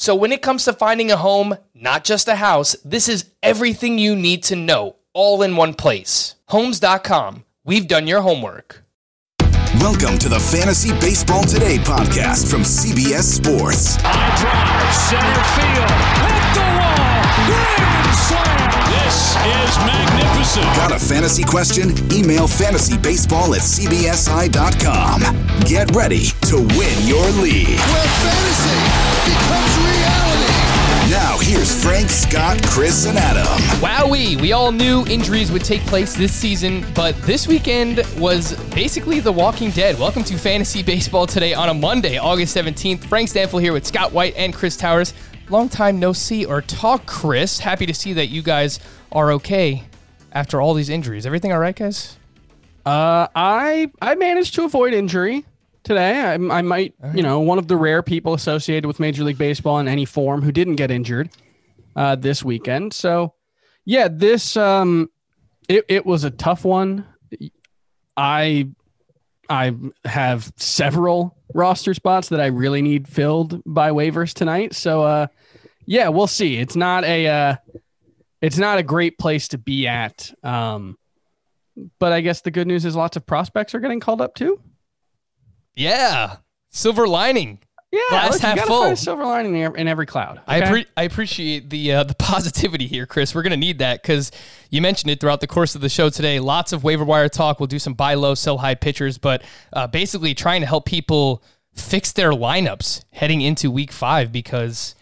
So, when it comes to finding a home, not just a house, this is everything you need to know all in one place. Homes.com. We've done your homework. Welcome to the Fantasy Baseball Today podcast from CBS Sports. High drive, center field, hit the wall, grand slam. This is magnificent. Got a fantasy question? Email fantasybaseball at cbsi.com. Get ready to win your league. Where fantasy becomes reality. Now, here's Frank, Scott, Chris, and Adam. Wowee! We all knew injuries would take place this season, but this weekend was basically The Walking Dead. Welcome to Fantasy Baseball today on a Monday, August 17th. Frank Stanfield here with Scott White and Chris Towers. Long time no see or talk, Chris. Happy to see that you guys are okay after all these injuries. Everything all right, guys? Uh, I I managed to avoid injury today. I, I might, you know, one of the rare people associated with Major League Baseball in any form who didn't get injured uh, this weekend. So, yeah, this um, it it was a tough one. I I have several roster spots that I really need filled by waivers tonight. So, uh, yeah, we'll see. It's not a uh, it's not a great place to be at. Um, but I guess the good news is lots of prospects are getting called up too. Yeah. Silver lining. Yeah, Glass look, you half gotta full. find a silver lining in every, in every cloud. I, okay? appre- I appreciate the uh, the positivity here, Chris. We're going to need that because you mentioned it throughout the course of the show today. Lots of waiver wire talk. We'll do some buy low, sell high pitchers, but uh, basically trying to help people fix their lineups heading into week five because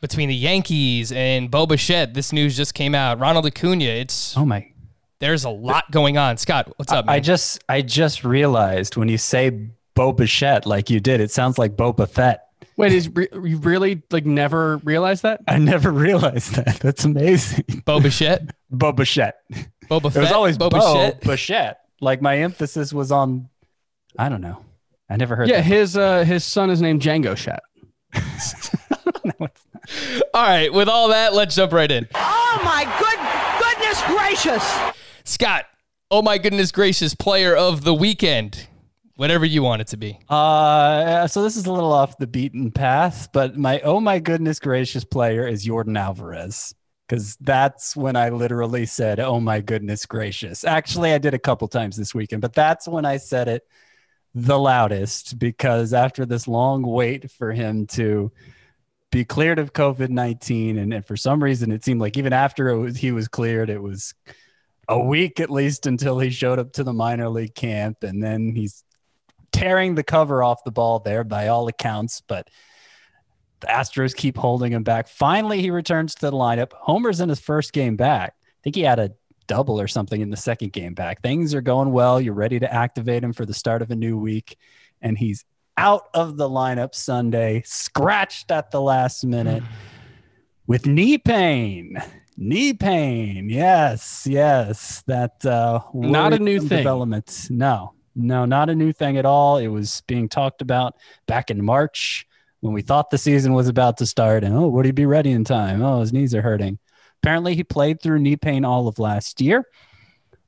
between the Yankees and Bo Bichette, this news just came out. Ronald Acuna, it's Oh my! there's a lot going on. Scott, what's up, man? I just I just realized when you say Bo Bichette like you did, it sounds like Boba Fett. Wait, is re- you really like never realized that? I never realized that. That's amazing. Bo Bichette, Bo Bichette. Boba Fett. It was always Bo Bo Bichette. Bichette. Like my emphasis was on. I don't know. I never heard. Yeah, that. his uh, his son is named Django Shat. All right, with all that, let's jump right in. Oh my good goodness gracious! Scott, oh my goodness gracious, player of the weekend. Whatever you want it to be. Uh, so this is a little off the beaten path, but my oh my goodness gracious player is Yordan Alvarez. Because that's when I literally said, oh my goodness gracious. Actually, I did a couple times this weekend, but that's when I said it the loudest because after this long wait for him to be cleared of COVID 19, and, and for some reason, it seemed like even after was, he was cleared, it was a week at least until he showed up to the minor league camp. And then he's tearing the cover off the ball there by all accounts, but the Astros keep holding him back. Finally, he returns to the lineup. Homer's in his first game back. I think he had a double or something in the second game back. Things are going well. You're ready to activate him for the start of a new week. And he's out of the lineup Sunday, scratched at the last minute with knee pain. Knee pain. Yes, yes. That uh Not a new worrisome thing. development. No, no, not a new thing at all. It was being talked about back in March when we thought the season was about to start. And oh, would he be ready in time? Oh, his knees are hurting. Apparently, he played through knee pain all of last year.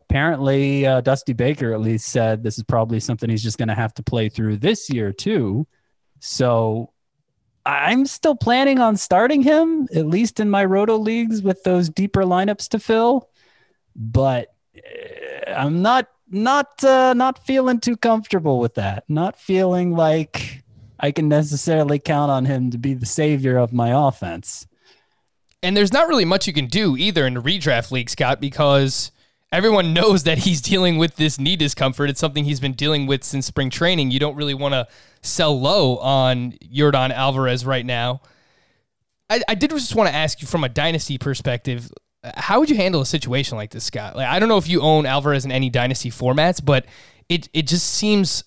Apparently, uh, Dusty Baker at least said this is probably something he's just going to have to play through this year too. So I'm still planning on starting him, at least in my roto leagues with those deeper lineups to fill. But uh, I'm not not uh, not feeling too comfortable with that. Not feeling like I can necessarily count on him to be the savior of my offense. And there's not really much you can do either in the redraft league, Scott, because everyone knows that he's dealing with this knee discomfort. It's something he's been dealing with since spring training. You don't really want to sell low on Yordan Alvarez right now. I, I did just want to ask you from a dynasty perspective, how would you handle a situation like this, Scott? Like, I don't know if you own Alvarez in any dynasty formats, but it it just seems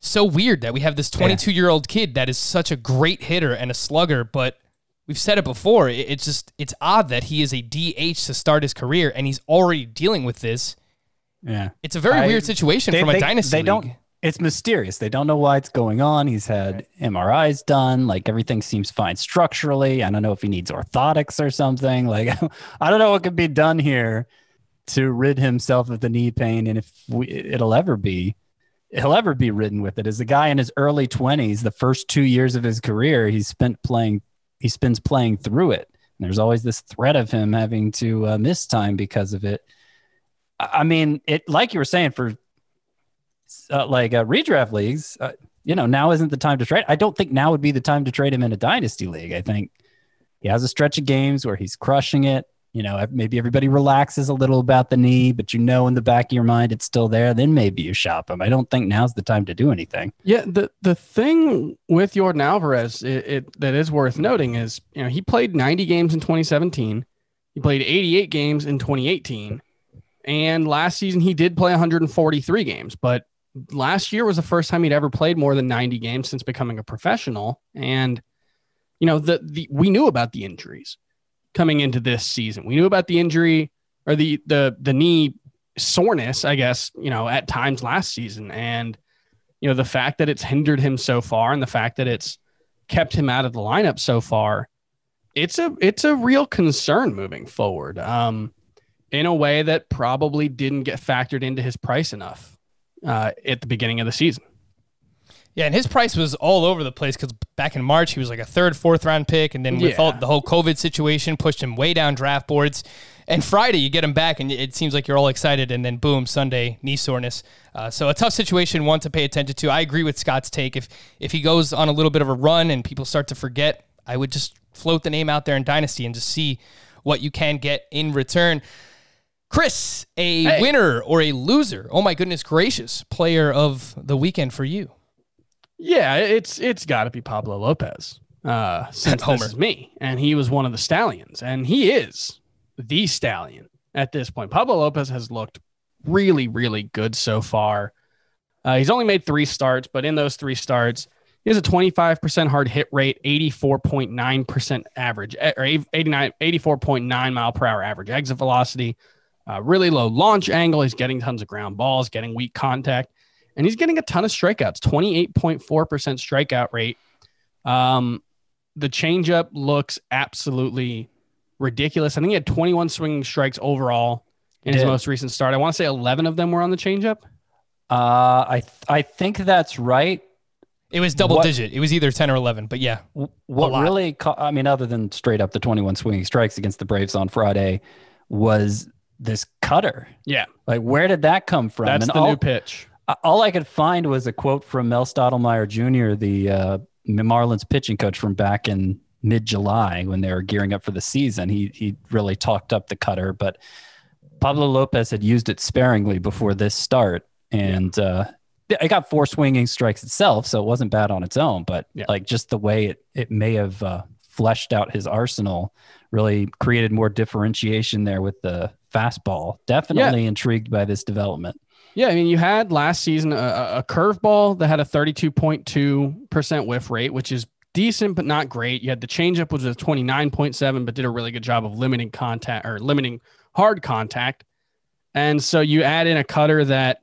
so weird that we have this 22 year old kid that is such a great hitter and a slugger, but we've said it before. It's just it's odd that he is a DH to start his career and he's already dealing with this. Yeah, it's a very I- weird situation they- from a they- dynasty. They league. don't. It's mysterious. They don't know why it's going on. He's had MRIs done. Like everything seems fine structurally. I don't know if he needs orthotics or something. Like I don't know what could be done here to rid himself of the knee pain, and if we, it'll ever be, he'll ever be ridden with it. As a guy in his early twenties, the first two years of his career, he spent playing. He spends playing through it. And there's always this threat of him having to uh, miss time because of it. I mean, it like you were saying for uh, like uh, redraft leagues, uh, you know, now isn't the time to trade. I don't think now would be the time to trade him in a dynasty league. I think he has a stretch of games where he's crushing it. You know, maybe everybody relaxes a little about the knee, but you know, in the back of your mind, it's still there. Then maybe you shop him. I don't think now's the time to do anything. Yeah, the the thing with Yordan Alvarez it, it that is worth noting is you know he played 90 games in 2017, he played 88 games in 2018, and last season he did play 143 games. But last year was the first time he'd ever played more than 90 games since becoming a professional, and you know the the we knew about the injuries coming into this season. We knew about the injury or the the the knee soreness, I guess, you know, at times last season. And you know the fact that it's hindered him so far and the fact that it's kept him out of the lineup so far it's a it's a real concern moving forward um in a way that probably didn't get factored into his price enough uh, at the beginning of the season Yeah, and his price was all over the place because back in March he was like a third, fourth round pick, and then with Yeah. all the whole COVID situation pushed him way down draft boards. And Friday you get him back, and it seems like you're all excited, and then boom, Sunday knee soreness. Uh, so a tough situation, one to pay attention to. I agree with Scott's take. If if he goes on a little bit of a run and people start to forget, I would just float the name out there in Dynasty and just see what you can get in return. Chris, a Hey. winner or a loser? Oh my goodness gracious, player of the weekend for you. yeah it's it's got to be pablo lopez uh since Homer. this is me and he was one of the stallions and he is the stallion at this point pablo lopez has looked really really good so far uh, he's only made three starts but in those three starts he has a 25% hard hit rate 84.9% average eh, or 89 84.9 mile per hour average exit velocity uh, really low launch angle he's getting tons of ground balls getting weak contact and he's getting a ton of strikeouts 28.4% strikeout rate um, the changeup looks absolutely ridiculous i think he had 21 swinging strikes overall in his most recent start i want to say 11 of them were on the changeup Uh, I th- I think that's right. It was double What- digit. It was either 10 or 11, but yeah. What really, ca- I mean, other than straight up the 21 swinging strikes against the Braves on Friday, was this cutter. yeah Like, where did that come from? that's And the all, new pitch all I could find was a quote from Mel Stottlemyre Jr., the uh, Marlins pitching coach from back in mid July when they were gearing up for the season. He he really talked up the cutter, but Pablo Lopez had used it sparingly before this start, and uh, it got four swinging strikes itself, so it wasn't bad on its own. But Yeah. like just the way it it may have uh, fleshed out his arsenal, really created more differentiation there with the fastball. Definitely intrigued by this development. Yeah, I mean, you had last season a, a a curveball that had a 32.2% whiff rate, which is decent but not great. You had the changeup, which was 29.7, but did a really good job of limiting contact or limiting hard contact. And so you add in a cutter that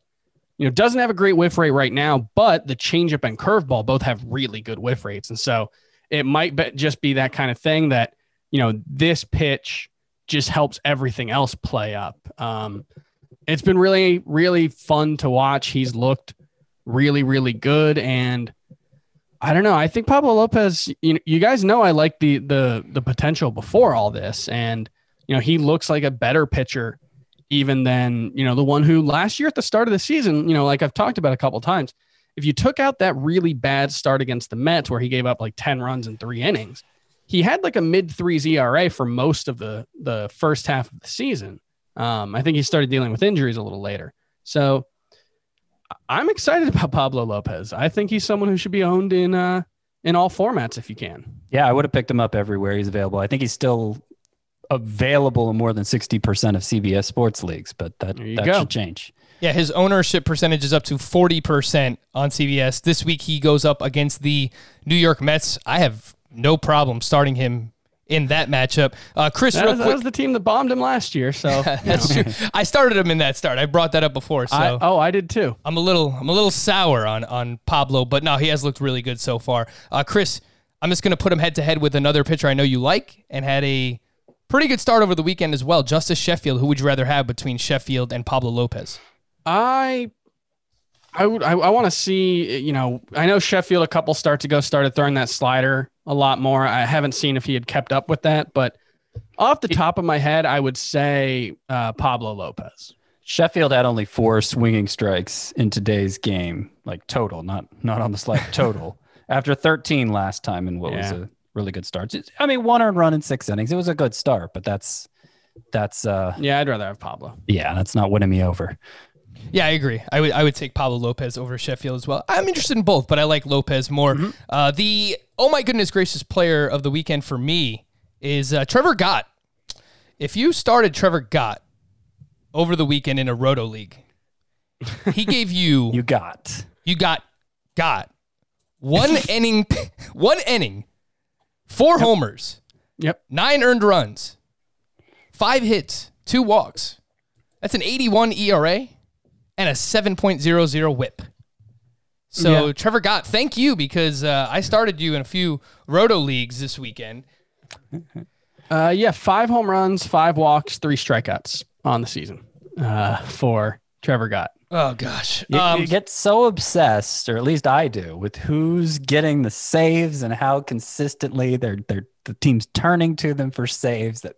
you know doesn't have a great whiff rate right now, but the changeup and curveball both have really good whiff rates. And so it might be, just be that kind of thing that you know this pitch just helps everything else play up. Um, it's been really really fun to watch. He's looked really really good. And i don't know. I think pablo lopez you, you guys know i like the the the potential before all this. And you know he looks like a better pitcher even than you know the one who last year at the start of the season you know like i've talked about a couple times if you took out that really bad start against the mets where he gave up like 10 runs in three innings he had like a mid threes era for most of the the first half of the season Um, I think he started dealing with injuries a little later. So I'm excited about Pablo Lopez. I think he's someone who should be owned in uh, in all formats if you can. Yeah, I would have picked him up everywhere he's available. I think he's still available in more than 60% of CBS sports leagues, but that, that go. should change. Yeah, his ownership percentage is up to 40% on CBS. This week he goes up against the New York Mets. I have no problem starting him in that matchup. Uh, Chris, That real was, that was the team that bombed him last year. So That's true. I started him in that start. I brought that up before, so I, oh, I did too. I'm a little I'm a little sour on on Pablo, but no, he has looked really good so far. Uh, Chris, I'm just going to put him head to head with another pitcher I know you like and had a pretty good start over the weekend as well. Justus Sheffield. Who would you rather have between Sheffield and Pablo Lopez? I I would I, I want to see you know I know Sheffield a couple starts ago started throwing that slider a lot more. I haven't seen if he had kept up with that, but off the top of my head, I would say uh, Pablo Lopez. Sheffield had only four swinging strikes in today's game, like total, not not on the slide, total. After 13 last time in what was a really good start. I mean, one earned run in six innings. It was a good start, but that's that's uh Yeah, I'd rather have Pablo. yeah, that's not winning me over. Yeah, I agree. I would I would take Pablo Lopez over Sheffield as well. I'm interested in both, but I like Lopez more. Uh, the oh my goodness gracious player of the weekend for me is uh, Trevor Gott. If you started Trevor Gott over the weekend in a roto league, he gave you You got you got got one inning, one inning, four homers, Yep. nine earned runs, five hits, two walks. That's an 81 ERA and a 7.00 whip. So, Yeah. Trevor Gott, thank you because uh, I started you in a few roto leagues this weekend. Uh, yeah, five home runs, five walks, three strikeouts on the season uh, for Trevor Gott. Oh, gosh. you, Um, you get so obsessed, or at least I do, with who's getting the saves and how consistently they're they're the team's turning to them for saves that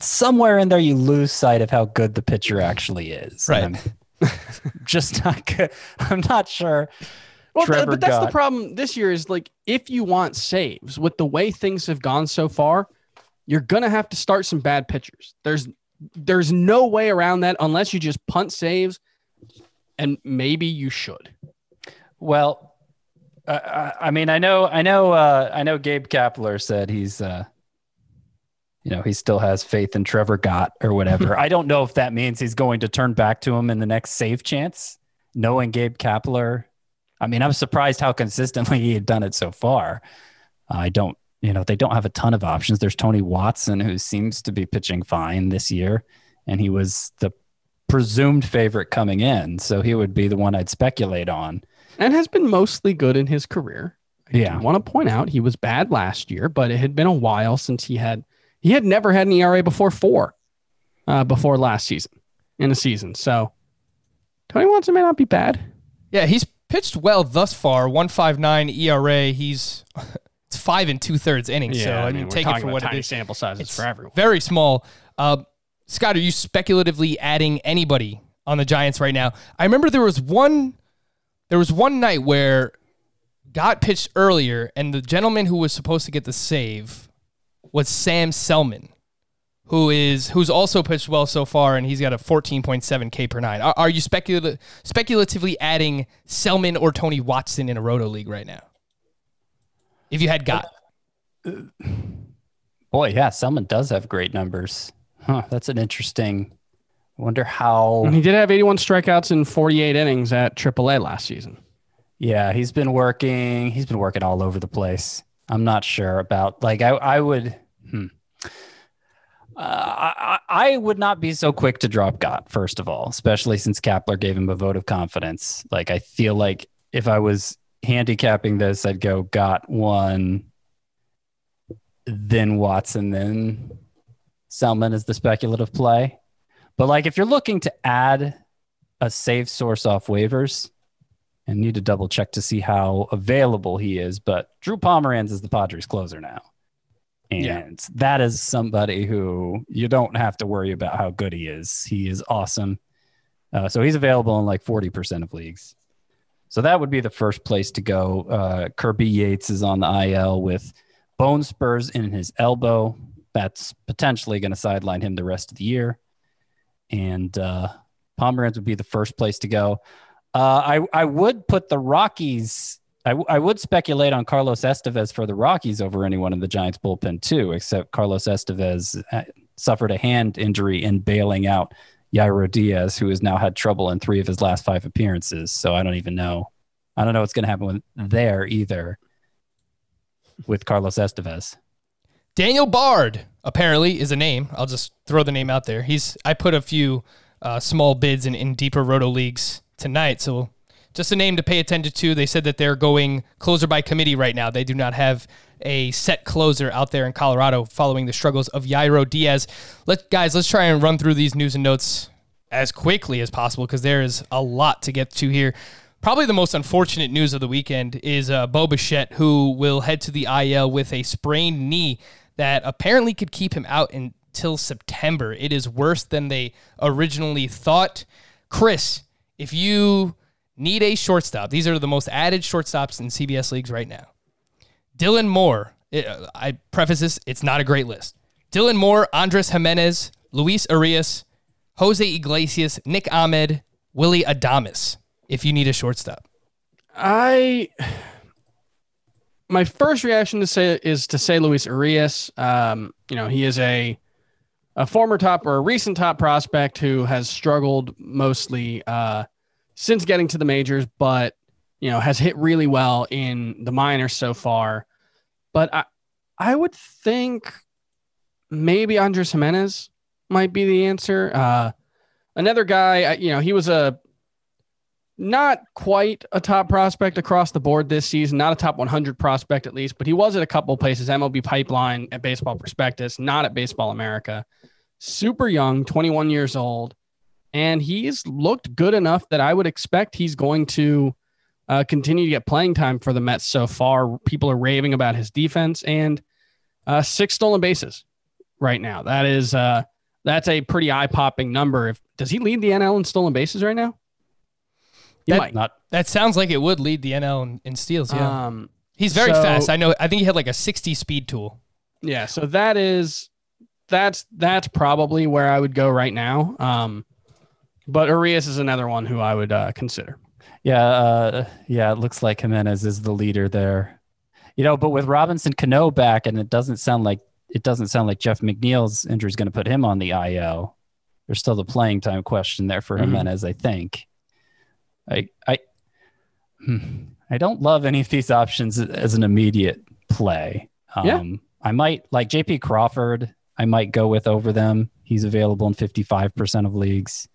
somewhere in there you lose sight of how good the pitcher actually is. Right. Just not good. I'm not sure. Well, th- but that's the problem this year is like if you want saves with the way things have gone so far, you're gonna have to start some bad pitchers. There's there's no way around that unless you just punt saves, and maybe you should. Well, I, I, I mean, I know, I know, uh, I know. Gabe Kapler said he's, uh, you know, he still has faith in Trevor Gott or whatever. I don't know if that means he's going to turn back to him in the next save chance. Knowing Gabe Kapler, I mean, I'm surprised how consistently he had done it so far. I don't, you know, they don't have a ton of options. There's Tony Watson, who seems to be pitching fine this year, and he was the presumed favorite coming in, so he would be the one I'd speculate on. And has been mostly good in his career. Yeah. I want to point out he was bad last year, but it had been a while since he had he had never had an ERA before four, uh, before last season in a season. So Tony Watson may not be bad. Yeah, he's pitched well thus far. One five nine ERA. He's it's five and two thirds innings. so I mean, we're take it for what it is. Sample sizes It's for everyone. very small. Uh, Scott, are you speculatively adding anybody on the Giants right now? I remember there was one, there was one night where Gott pitched earlier, and the gentleman who was supposed to get the save was Sam Selman, who is who's also pitched well so far, and he's got a 14.7 K per nine. Are, are you specula- speculatively adding Selman or Tony Watson in a roto league right now? If you had got. Uh, boy, yeah, Selman does have great numbers. Huh, that's an interesting. I wonder how. And he did have 81 strikeouts in 48 innings at AAA last season. Yeah, he's been working. He's been working all over the place. I'm not sure about like I. I would. Hmm. Uh, I, I would not be so quick to drop Gott. First of all, especially since Kapler gave him a vote of confidence. Like I feel like if I was handicapping this, I'd go Gott one, then Watson, then Selman is the speculative play. But like if you're looking to add a safe source off waivers, and need to double check to see how available he is. But Drew Pomeranz is the Padres closer now. And Yeah. that is somebody who you don't have to worry about how good he is. He is awesome. Uh, so he's available in like 40% of leagues. So that would be the first place to go. Uh, Kirby Yates is on the IL with bone spurs in his elbow. That's potentially going to sideline him the rest of the year. and uh, Pomeranz would be the first place to go. Uh, I I would put the Rockies. I, w- I would speculate on Carlos Estevez for the Rockies over anyone in the Giants bullpen too, except Carlos Estevez uh, suffered a hand injury in bailing out Jairo Diaz, who has now had trouble in three of his last five appearances. So I don't even know. I don't know what's going to happen with there either with Carlos Estevez. Daniel Bard apparently is a name. I'll just throw the name out there. He's I put a few uh, small bids in, in deeper roto leagues tonight, so just a name to pay attention to. They said that they're going closer by committee right now. They do not have a set closer out there in Colorado following the struggles of Jairo Diaz. Let guys, let's try and run through these news and notes as quickly as possible because there is a lot to get to here. Probably the most unfortunate news of the weekend is uh, Bo Bichette, who will head to the IL with a sprained knee that apparently could keep him out until September. It is worse than they originally thought. Chris, if you need a shortstop, these are the most added shortstops in CBS leagues right now. Dylan Moore, it, I preface this, it's not a great list. Dylan Moore, Andres Gimenez, Luis Urias, Jose Iglesias, Nick Ahmed, Willy Adames, if you need a shortstop. I my first reaction to say is to say Luis Urias. Um, you know, he is a a former top or a recent top prospect who has struggled mostly uh, since getting to the majors, but you know has hit really well in the minors so far. But I I would think maybe Andres Gimenez might be the answer. Uh, another guy, you know, he was a not quite a top prospect across the board this season, not a top 100 prospect at least, but he was at a couple places MLB Pipeline at Baseball Prospectus, not at Baseball America. Super young, 21 years old, and he's looked good enough that I would expect he's going to uh, continue to get playing time for the Mets so far. People are raving about his defense and uh, six stolen bases right now. That is uh, that's a pretty eye popping number. If does he lead the NL in stolen bases right now? He That- might. Not That sounds like it would lead the NL in, in steals. Yeah, Um, he's very so- fast. I know. I think he had like a 60 speed tool. Yeah, so that is that's that's probably where I would go right now. Um, but Urias is another one who I would uh, consider. Yeah, uh, yeah, it looks like Gimenez is the leader there. You know, but with Robinson Cano back, and it doesn't sound like it doesn't sound like Jeff McNeil's injury is going to put him on the IL. There's still the playing time question there for Mhm. Gimenez, I think. I I hmm, I don't love any of these options as an immediate play. Um, Yeah. I might like JP Crawford. I might go with over them. He's available in 55% of leagues.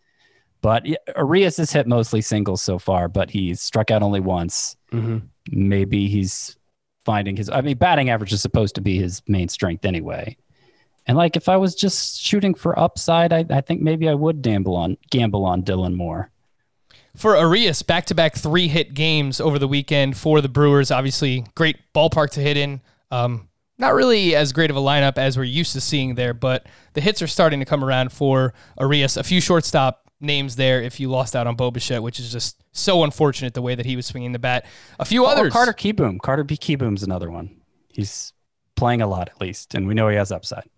But Urias has hit mostly singles so far, but he's struck out only once. Maybe he's finding his. I mean, batting average is supposed to be his main strength anyway. And like, if I was just shooting for upside, I, I think maybe I would gamble on gamble on Dylan Moore. For Urias, back to back three hit games over the weekend for the Brewers. Obviously, great ballpark to hit in. Um, not really as great of a lineup as we're used to seeing there, but the hits are starting to come around for Urias. A few shortstop names there if you lost out on Bo Bichette, which is just so unfortunate the way that he was swinging the bat. A few Oh, others. Carter Kieboom. Carter B. Kieboom's another one. He's playing a lot at least, and we know he has upside.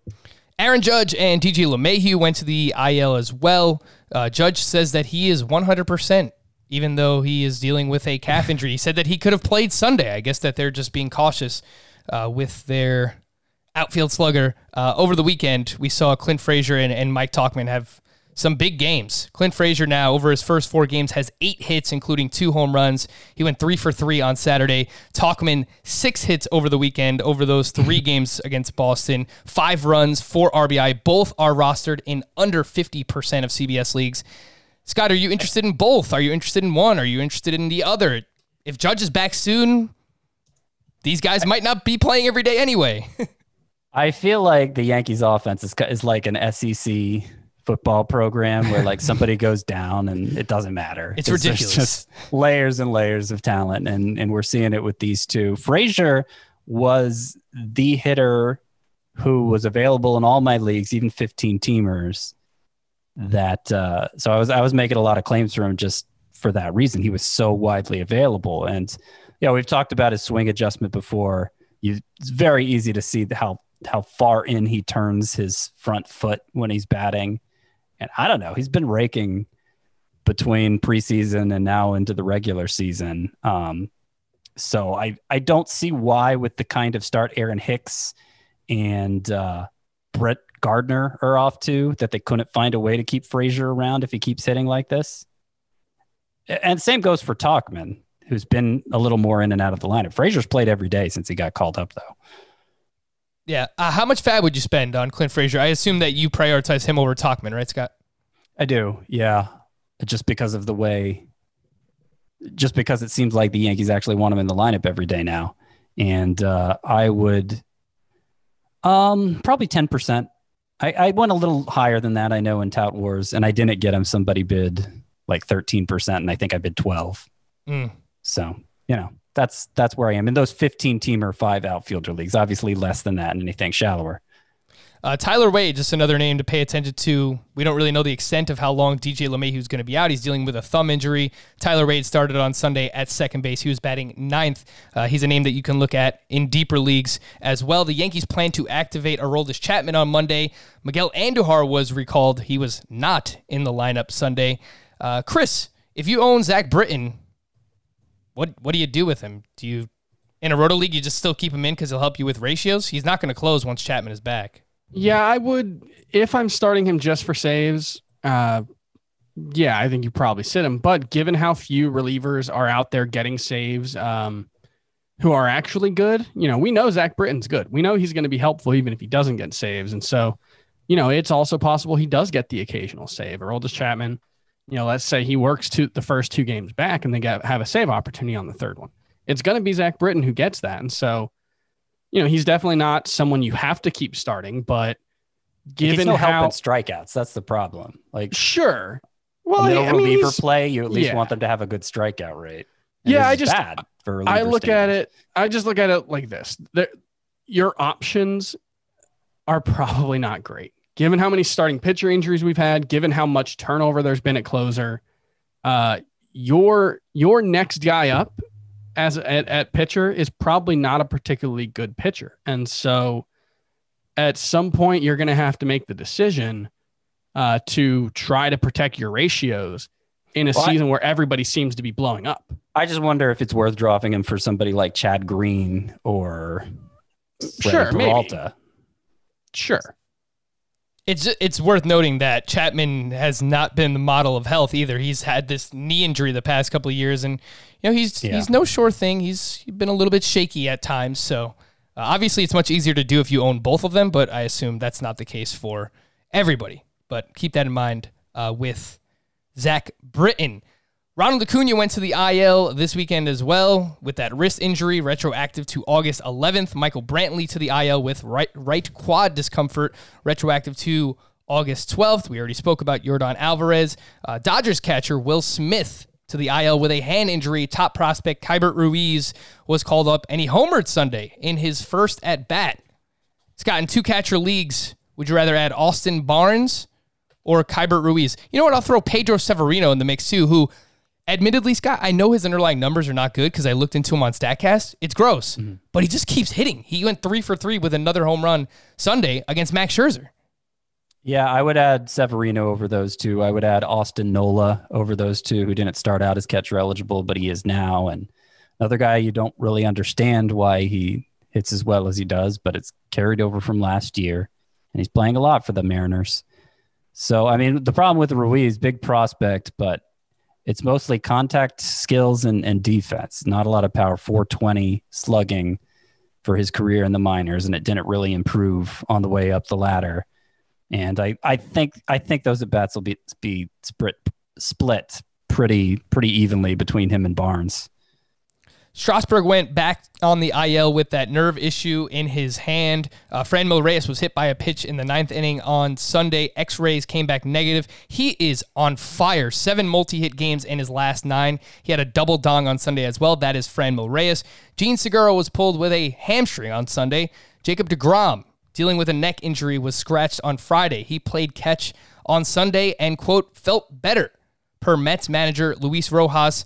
Aaron Judge and DJ LeMahieu went to the IL as well. Uh, Judge says that he is 100%, even though he is dealing with a calf injury. He said that he could have played Sunday. I guess that they're just being cautious uh, with their outfield slugger. Uh, over the weekend, we saw Clint Frazier and, and Mike Tauchman have some big games. Clint Frazier now over his first four games has eight hits, including two home runs. He went three for three on Saturday. Tauchman six hits over the weekend over those three games against Boston. Five runs, four RBI. Both are rostered in under fifty percent of CBS leagues. Scott, are you interested in both? Are you interested in one? Are you interested in the other? If Judge is back soon, these guys might not be playing every day anyway. I feel like the Yankees offense is, is like an SEC football program where like somebody goes down and it doesn't matter. It's ridiculous. just layers and layers of talent, and and we're seeing it with these two. Frazier was the hitter who was available in all my leagues, even 15 teamers. That uh, so I was I was making a lot of claims for him just for that reason. He was so widely available, and yeah, we've talked about his swing adjustment before. You, it's very easy to see how how far in he turns his front foot when he's batting, And I don't know, he's been raking between preseason and now into the regular season. Um, so I, I don't see why, with the kind of start Aaron Hicks and uh, Brett Gardner are off to, that they couldn't find a way to keep Frazier around if he keeps hitting like this. And same goes for Tauchman, who's been a little more in and out of the lineup. Frazier's played every day since he got called up, though. Yeah. Uh, how much fab would you spend on Clint Frazier? I assume that you prioritize him over Tauchman, right, Scott? I do. Yeah. Just because of the way, just because it seems like the Yankees actually want him in the lineup every day now. And uh, I would um probably 10%. I, I went a little higher than that, I know, in Tout Wars, and I didn't get him. Somebody bid like 13%, and I think I bid 12. Mm. So, you know, that's that's where I am in those 15 teamer five outfielder leagues. Obviously, less than that and anything shallower. Uh, Tyler Wade, just another name to pay attention to. We don't really know the extent of how long DJ LeMahieu is going to be out. He's dealing with a thumb injury. Tyler Wade started on Sunday at second base. He was batting ninth. Uh, he's a name that you can look at in deeper leagues as well. The Yankees plan to activate Aroldis Chapman on Monday. Miguel Andujar was recalled. He was not in the lineup Sunday. Uh, Chris, if you own Zach Britton, what what do you do with him? Do you in a roto league you just still keep him in because he'll help you with ratios? He's not going to close once Chapman is back. Yeah, I would if I'm starting him just for saves. Uh, yeah, I think you probably sit him. But given how few relievers are out there getting saves, um, who are actually good, you know, we know Zach Britton's good. We know he's going to be helpful even if he doesn't get saves. And so, you know, it's also possible he does get the occasional save. Or Aroldis Chapman, you know, let's say he works to the first two games back and they get have a save opportunity on the third one. It's going to be Zach Britton who gets that. And so, you know, he's definitely not someone you have to keep starting, but given no how strikeouts, that's the problem. Like sure, well, middle I mean, reliever he's- play, you at least yeah. want them to have a good strikeout rate. And Yeah, I just- bad for I look at it. I just look at it like this: there, your options are probably not great, given how many starting pitcher injuries we've had, given how much turnover there's been at closer. Uh, your your next guy up as at, at pitcher is probably not a particularly good pitcher, and so at some point you're going to have to make the decision uh, to try to protect your ratios in a Well, I- season where everybody seems to be blowing up. I just wonder if it's worth dropping him for somebody like Chad Green or Sure, maybe. Sure. It's it's worth noting that Chapman has not been the model of health either. He's had this knee injury the past couple of years, and you know he's Yeah. he's no sure thing. He's been a little bit shaky at times. So uh, obviously, it's much easier to do if you own both of them. But I assume that's not the case for everybody. But keep that in mind uh, with Zach Britton. Ronald Acuna went to the IL this weekend as well with that wrist injury, retroactive to August 11th. Michael Brantley to the IL with right, right quad discomfort, retroactive to August 12th. We already spoke about Yordan Alvarez. Uh, Dodgers catcher Will Smith to the IL with a hand injury. Top prospect Keibert Ruiz was called up and he homered Sunday in his first at bat. Scott, in two catcher leagues, would you rather add Austin Barnes or Keibert Ruiz? You know what? I'll throw Pedro Severino in the mix too, who admittedly, Scott, I know his underlying numbers are not good because I looked into him on StatCast. It's gross, mm-hmm. but he just keeps hitting. He went three for three with another home run Sunday against Max Scherzer. Yeah, I would add Severino over those two. I would add Austin Nola over those two, who didn't start out as catcher eligible, but he is now. And another guy you don't really understand why he hits as well as he does, but it's carried over from last year, and he's playing a lot for the Mariners. So, I mean, the problem with Ruiz, big prospect, but it's mostly contact skills and, and defense. Not a lot of power. 420 slugging for his career in the minors, and it didn't really improve on the way up the ladder. And I, I think I think those at bats will be be split split pretty pretty evenly between him and Barnes. Strasburg went back on the IL with that nerve issue in his hand. Uh, Franmil Reyes was hit by a pitch in the ninth inning on Sunday. X rays came back negative. He is on fire. Seven multi hit games in his last nine. He had a double dong on Sunday as well. That is Franmil Reyes. Jean Segura was pulled with a hamstring on Sunday. Jacob DeGrom, dealing with a neck injury, was scratched on Friday. He played catch on Sunday and, quote, felt better, per Mets manager Luis Rojas.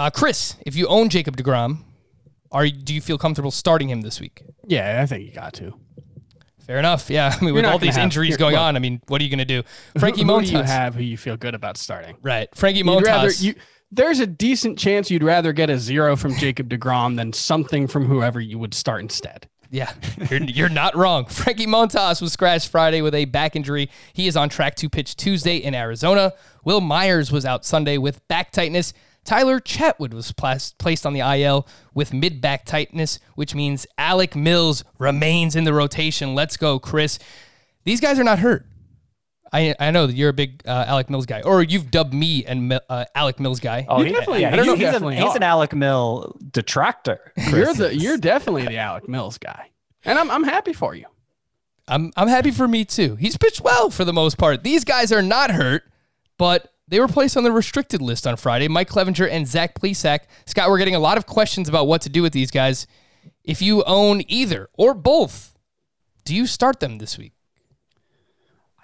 Uh, Chris, if you own Jacob Degrom, are do you feel comfortable starting him this week? Yeah, I think you got to. Fair enough. Yeah. I mean, with all these have- injuries going look. on, I mean, what are you going to do? Frankie who, who do you have who you feel good about starting? Right. Frankie You'd rather Montas. you. There's a decent chance you'd rather get a zero from Jacob Degrom than something from whoever you would start instead. Yeah, you're, you're not wrong. Frankie Montas was scratched Friday with a back injury. He is on track to pitch Tuesday in Arizona. Wil Myers was out Sunday with back tightness. Tyler Chatwood was plas- placed on the IL with mid back tightness, which means Alec Mills remains in the rotation. Let's go, Chris. These guys are not hurt. I, I know that you're a big uh, Alec Mills guy, or you've dubbed me and Mi- uh, Alec Mills guy. Oh, You he, definitely- yeah, I don't know he's, if he's, definitely an, he's an Alec Mill detractor. You're the you're definitely the Alec Mills guy, and I'm I'm happy for you. I'm I'm happy for me too. He's pitched well for the most part. These guys are not hurt, but they were placed on the restricted list on Friday. Mike Clevinger and Zach Plesac. Scott, we're getting a lot of questions about what to do with these guys. If you own either or both, do you start them this week?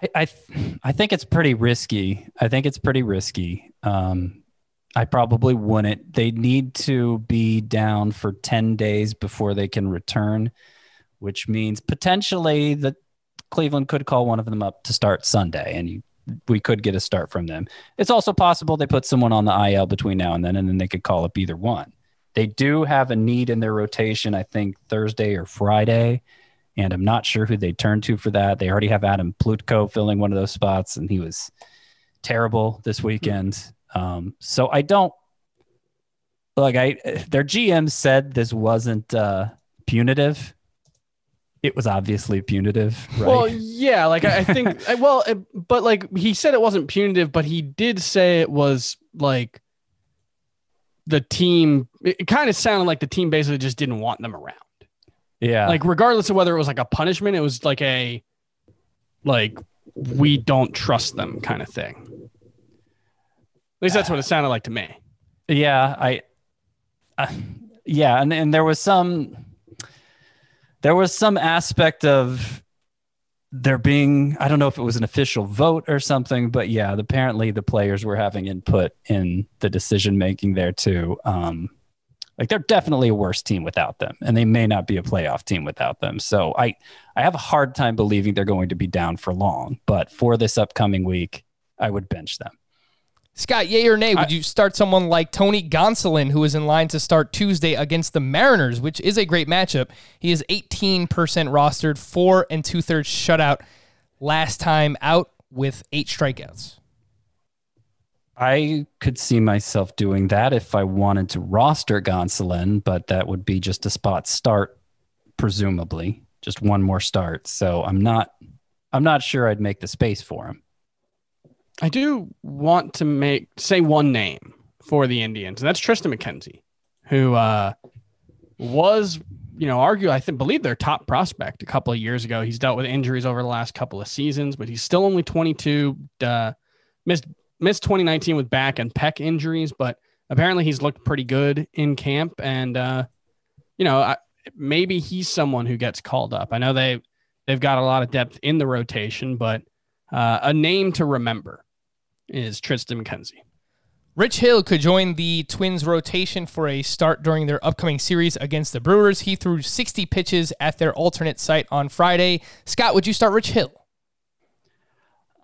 I I, I think it's pretty risky. I think it's pretty risky. Um, I probably wouldn't. They need to be down for ten days before they can return, which means potentially that Cleveland could call one of them up to start Sunday, and you, we could get a start from them. It's also possible they put someone on the IL between now and then, and then they could call up either one. They do have a need in their rotation, I think Thursday or Friday and I'm not sure who they turn to for that. They already have Adam Plutko filling one of those spots, and he was terrible this weekend. Um, so I don't like I their GM said this wasn't uh, punitive. It was obviously punitive, right? Well, yeah, like I, I think, I, well, it, but like he said it wasn't punitive, but he did say it was like the team. It, it kind of sounded like the team basically just didn't want them around. yeah, Like regardless of whether it was like a punishment, it was like a like we don't trust them kind of thing. At least that's what it sounded like to me. Yeah, I, uh, yeah, and and there was some, there was some aspect of there being I don't know if it was an official vote or something, but yeah, apparently the players were having input in the decision making there too. Um, like they're definitely a worse team without them, and they may not be a playoff team without them. So I, I have a hard time believing they're going to be down for long. But for this upcoming week, I would bench them. Scott, yay or nay, would I- you start someone like Tony Gonsolin, who is in line to start Tuesday against the Mariners, which is a great matchup? He is 18% rostered, four and two thirds shutout last time out with eight strikeouts. I could see myself doing that if I wanted to roster Gonsolin, but that would be just a spot start, presumably, just one more start. So I'm not, I'm not sure I'd make the space for him. I do want to make say one name for the Indians, and that's Triston McKenzie, who uh, was, you know, argue I think believe their top prospect a couple of years ago. He's dealt with injuries over the last couple of seasons, but he's still only 22. Uh, missed missed 2019 with back and pec injuries, but apparently he's looked pretty good in camp, and uh, you know, I, maybe he's someone who gets called up. I know they they've got a lot of depth in the rotation, but uh, a name to remember is Triston McKenzie. Rich Hill could join the Twins rotation for a start during their upcoming series against the Brewers. He threw 60 pitches at their alternate site on Friday. Scott, would you start Rich Hill?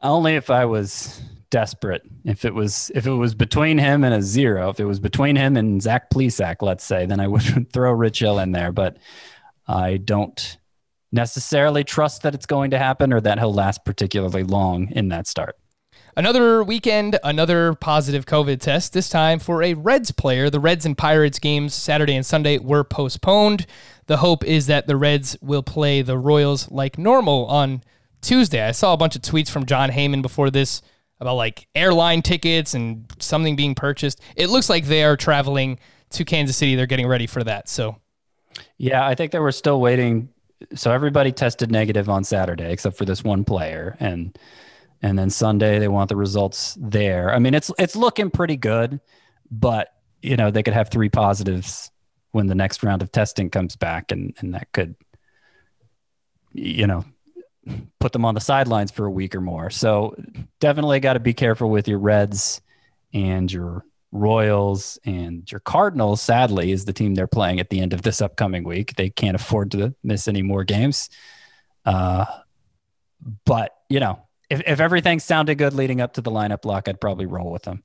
Only if I was desperate. If it was, if it was between him and a zero, if it was between him and Zach Plesac, let's say, then I would throw Rich Hill in there. But I don't necessarily trust that it's going to happen or that he'll last particularly long in that start. Another weekend, another positive COVID test, this time for a Reds player. The Reds and Pirates games Saturday and Sunday were postponed. The hope is that the Reds will play the Royals like normal on Tuesday. I saw a bunch of tweets from Jon Heyman before this about like airline tickets and something being purchased. It looks like they are traveling to Kansas City. They're getting ready for that. So, Yeah, I think they were still waiting. So everybody tested negative on Saturday except for this one player, and and then Sunday they want the results there. I mean, it's it's looking pretty good, but you know they could have three positives when the next round of testing comes back, and and that could, you know, put them on the sidelines for a week or more. So definitely got to be careful with your Reds and your Royals and your Cardinals, sadly, is the team they're playing at the end of this upcoming week. They can't afford to miss any more games. Uh, but you know, if if everything sounded good leading up to the lineup lock, I'd probably roll with him.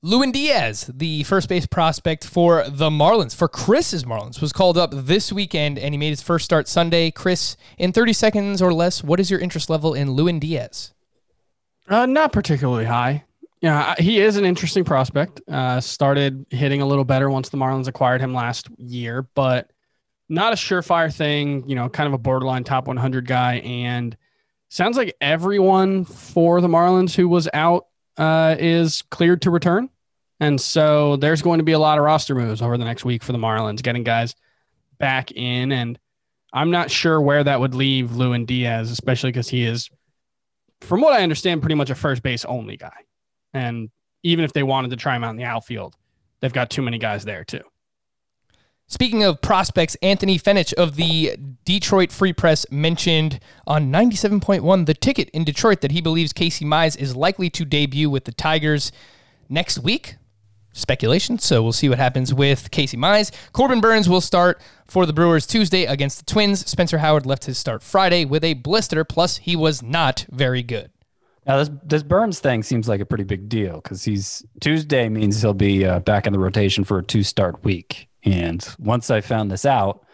Lewin Diaz, the first base prospect for the Marlins, for Chris's Marlins, was called up this weekend and he made his first start Sunday. Chris, in 30 seconds or less, what is your interest level in Lewin Diaz? Uh, not particularly high. Yeah, he is an interesting prospect. Uh, started hitting a little better once the Marlins acquired him last year, but not a surefire thing. You know, kind of a borderline top 100 guy. And sounds like everyone for the Marlins who was out uh, is cleared to return. And so there's going to be a lot of roster moves over the next week for the Marlins, getting guys back in. And I'm not sure where that would leave Lewin Diaz, especially because he is, from what I understand, pretty much a first base only guy. And even if they wanted to try him out in the outfield, they've got too many guys there too. Speaking of prospects, Anthony Fenech of the Detroit Free Press mentioned on 97.1 the ticket in Detroit that he believes Casey Mize is likely to debut with the Tigers next week. Speculation, so we'll see what happens with Casey Mize. Corbin Burnes will start for the Brewers Tuesday against the Twins. Spencer Howard left his start Friday with a blister, plus he was not very good. Now this this Burnes thing seems like a pretty big deal because he's Tuesday means he'll be uh, back in the rotation for a two start week. And once I found this out,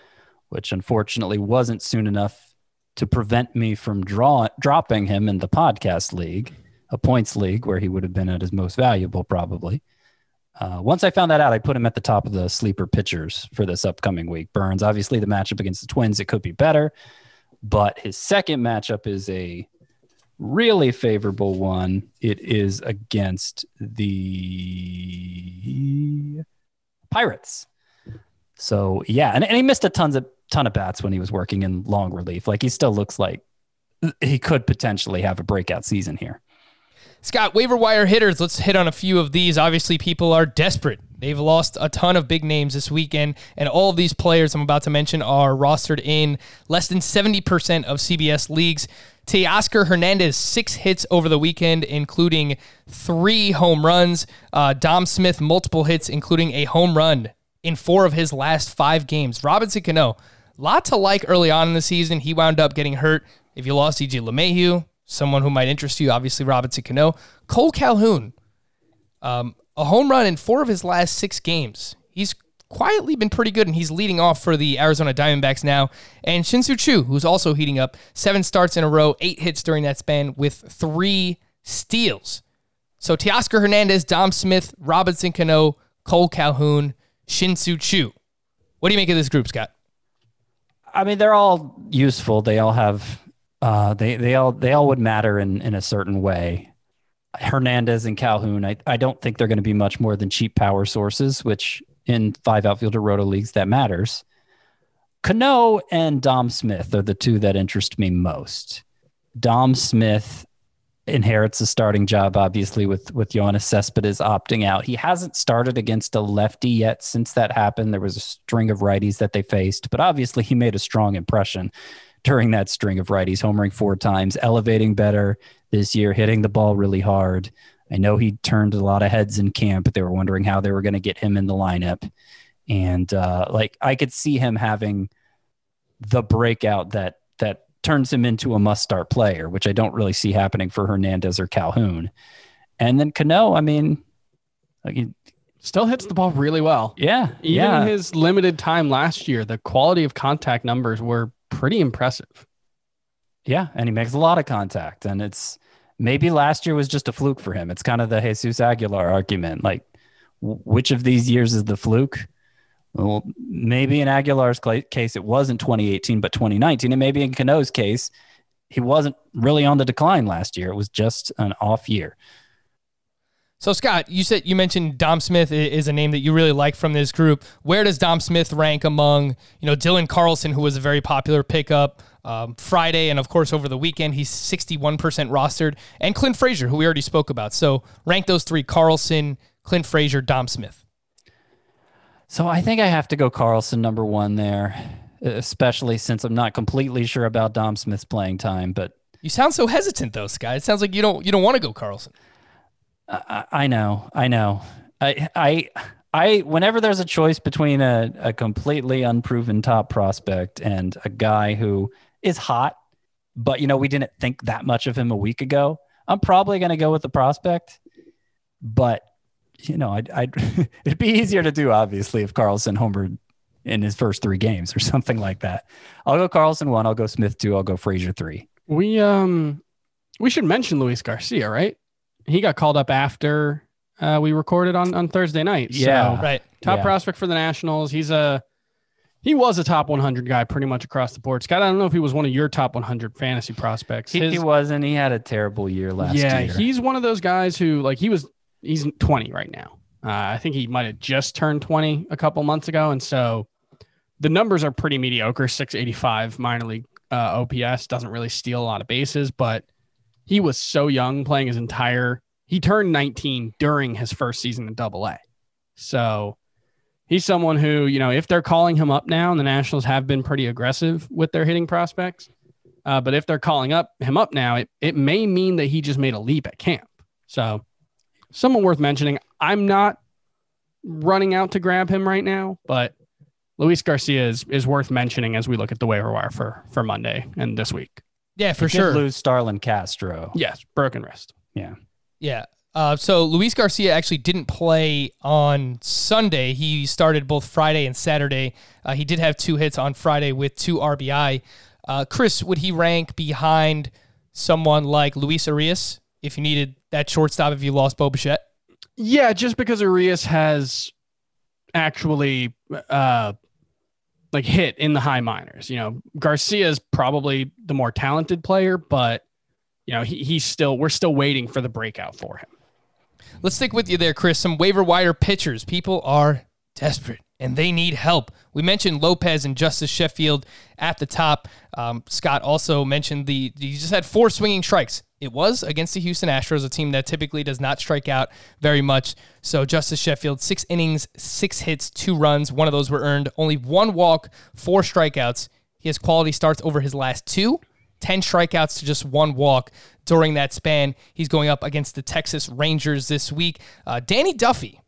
which unfortunately wasn't soon enough to prevent me from draw, dropping him in the podcast league, a points league where he would have been at his most valuable probably. Uh, once I found that out, I put him at the top of the sleeper pitchers for this upcoming week. Burnes, obviously, the matchup against the Twins, it could be better, but his second matchup is a really favorable one. It is against the Pirates. So yeah, and, and he missed a tons of ton of bats when he was working in long relief. Like he still looks like he could potentially have a breakout season here. Scott, waiver wire hitters, let's hit on a few of these. Obviously, people are desperate. They've lost a ton of big names this weekend, and all of these players I'm about to mention are rostered in less than 70% of CBS leagues. Teoscar Hernandez, six hits over the weekend, including three home runs. Uh, Dom Smith, multiple hits, including a home run in four of his last five games. Robinson Cano, lot to like early on in the season. He wound up getting hurt. If you lost DJ LeMahieu, someone who might interest you, obviously Robinson Cano. Kole Calhoun, um, a home run in four of his last six games. He's quietly been pretty good, and he's leading off for the Arizona Diamondbacks now. And Shin-Soo Choo, who's also heating up, seven starts in a row, eight hits during that span with three steals. So Teoscar Hernandez, Dom Smith, Robinson Cano, Kole Calhoun, Shin-Soo Choo. What do you make of this group, Scott? I mean, they're all useful. They all have uh, they they all they all would matter in in a certain way. Hernandez and Calhoun, I, I don't think they're going to be much more than cheap power sources, which in five outfielder roto leagues that matters. Cano and Dom Smith are the two that interest me most. Dom Smith inherits a starting job, obviously, with with Yoenis Cespedes opting out. He hasn't started against a lefty yet since that happened. There was a string of righties that they faced, but obviously he made a strong impression during that string of righties, homering four times, elevating better this year, hitting the ball really hard. I know he turned a lot of heads in camp, they were wondering how they were going to get him in the lineup. And uh, like I could see him having the breakout that turns him into a must start player, which I don't really see happening for Hernandez or Calhoun. And then Cano, I mean, like still hits the ball really well. Yeah. Even yeah. in his limited time last year, the quality of contact numbers were pretty impressive. Yeah. And he makes a lot of contact. And it's maybe last year was just a fluke for him. It's kind of the Jesus Aguilar argument. Like, which of these years is the fluke? Well, maybe in Aguilar's case, it wasn't 2018, but 2019. And maybe in Cano's case, he wasn't really on the decline last year. It was just an off year. So Scott, you said you mentioned Dom Smith is a name that you really like from this group. Where does Dom Smith rank among you know Dylan Carlson, who was a very popular pickup um, Friday, and of course over the weekend he's sixty one percent rostered, and Clint Frazier, who we already spoke about. So rank those three: Carlson, Clint Frazier, Dom Smith. So I think I have to go Carlson number one there, especially since I'm not completely sure about Dom Smith's playing time. But you sound so hesitant though, Scott. It sounds like you don't you don't want to go Carlson. I, I know, I know. I, I, I, whenever there's a choice between a, a completely unproven top prospect and a guy who is hot but you know, we didn't think that much of him a week ago. I'm probably going to go with the prospect, but you know, I'd, I'd it'd be easier to do obviously if Carlson homered in his first three games or something like that. I'll go Carlson one, I'll go Smith two, I'll go Frazier three. We um we should mention Luis Garcia, right? He got called up after uh, we recorded on on Thursday night. Yeah. So, Right. top Yeah. prospect for the Nationals. He's a he was a top 100 guy pretty much across the board. Scott, I don't know if he was one of your top 100 fantasy prospects. He, His- he wasn't. He had a terrible year last yeah, year. Yeah, he's one of those guys who like he was he's 20 right now. Uh, I think he might have just turned 20 a couple months ago, and so the numbers are pretty mediocre. 685 minor league uh, OPS doesn't really steal a lot of bases, but he was so young playing his entire. He turned 19 during his first season in Double A, so he's someone who you know if they're calling him up now, and the Nationals have been pretty aggressive with their hitting prospects. Uh, but if they're calling up him up now, it, it may mean that he just made a leap at camp. So, someone worth mentioning. I'm not running out to grab him right now, but Luis Garcia is, is worth mentioning as we look at the waiver wire for for Monday and this week. Yeah, for He sure. lose Starlin Castro. Yes, broken wrist. Yeah. Yeah. Uh, so Luis Garcia actually didn't play on Sunday. He started both Friday and Saturday. Uh, he did have two hits on Friday with two RBI. Uh, Chris, would he rank behind someone like Luis Urias if you needed that shortstop if you lost Bo Bichette? Yeah, just because Urias has actually uh like hit in the high minors. You know, Garcia is probably the more talented player, but you know, he, he's still we're still waiting for the breakout for him. Let's stick with you there, Chris. Some waiver wire pitchers. People are desperate and they need help. We mentioned Lopez and Justus Sheffield at the top. Um, Scott also mentioned the you just had four swinging strikes. It was against the Houston Astros, a team that typically does not strike out very much. So Justus Sheffield, six innings, six hits, two runs. One of those were earned. Only one walk, four strikeouts. He has quality starts over his last two. 10 strikeouts to just one walk during that span. He's going up against the Texas Rangers this week. Uh, Danny Duffy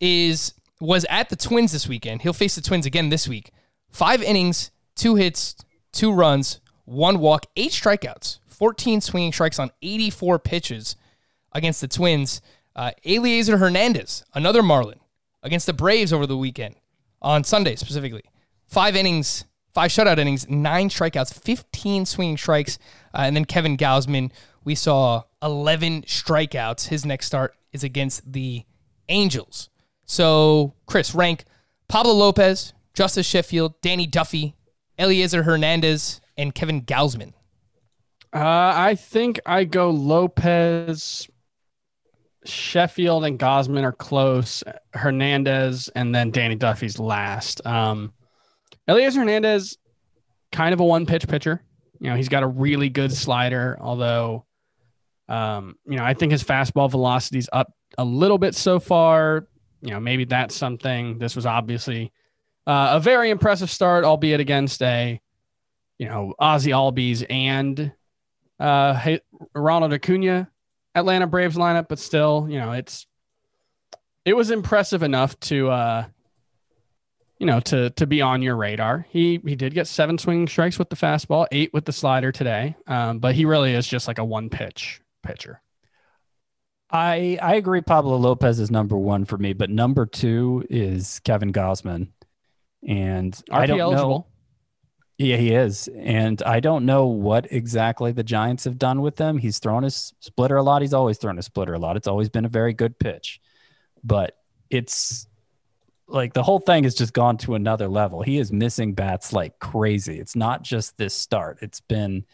is was at the Twins this weekend. He'll face the Twins again this week. Five innings, two hits, two runs, one walk, eight strikeouts, 14 swinging strikes on 84 pitches against the Twins. Uh, Elieser Hernandez, another Marlin, against the Braves over the weekend on Sunday specifically. Five innings, five shutout innings, nine strikeouts, 15 swinging strikes. Uh, and then Kevin Gausman, we saw 11 strikeouts. His next start is against the Angels. So, Chris, rank Pablo Lopez, Justus Sheffield, Danny Duffy, Elieser Hernandez, and Kevin Gausman. Uh, I think I go Lopez, Sheffield, and Gausman are close. Hernandez, and then Danny Duffy's last. Um, Elias Hernandez, kind of a one pitch pitcher. You know, he's got a really good slider, although, um, you know, I think his fastball velocity's up a little bit so far. You know, maybe that's something. This was obviously uh, a very impressive start, albeit against a, you know, Ozzy Albies and uh, hey, Ronald Acuna Atlanta Braves lineup, but still, you know, it's it was impressive enough to uh you know to to be on your radar. He he did get seven swinging strikes with the fastball, eight with the slider today. Um, but he really is just like a one pitch pitcher. I I agree. Pablo Lopez is number one for me, but number two is Kevin Gausman, and I don't know. Yeah, he is, and I don't know what exactly the Giants have done with them. He's thrown his splitter a lot. He's always thrown his splitter a lot. It's always been a very good pitch, but it's like the whole thing has just gone to another level. He is missing bats like crazy. It's not just this start. It's been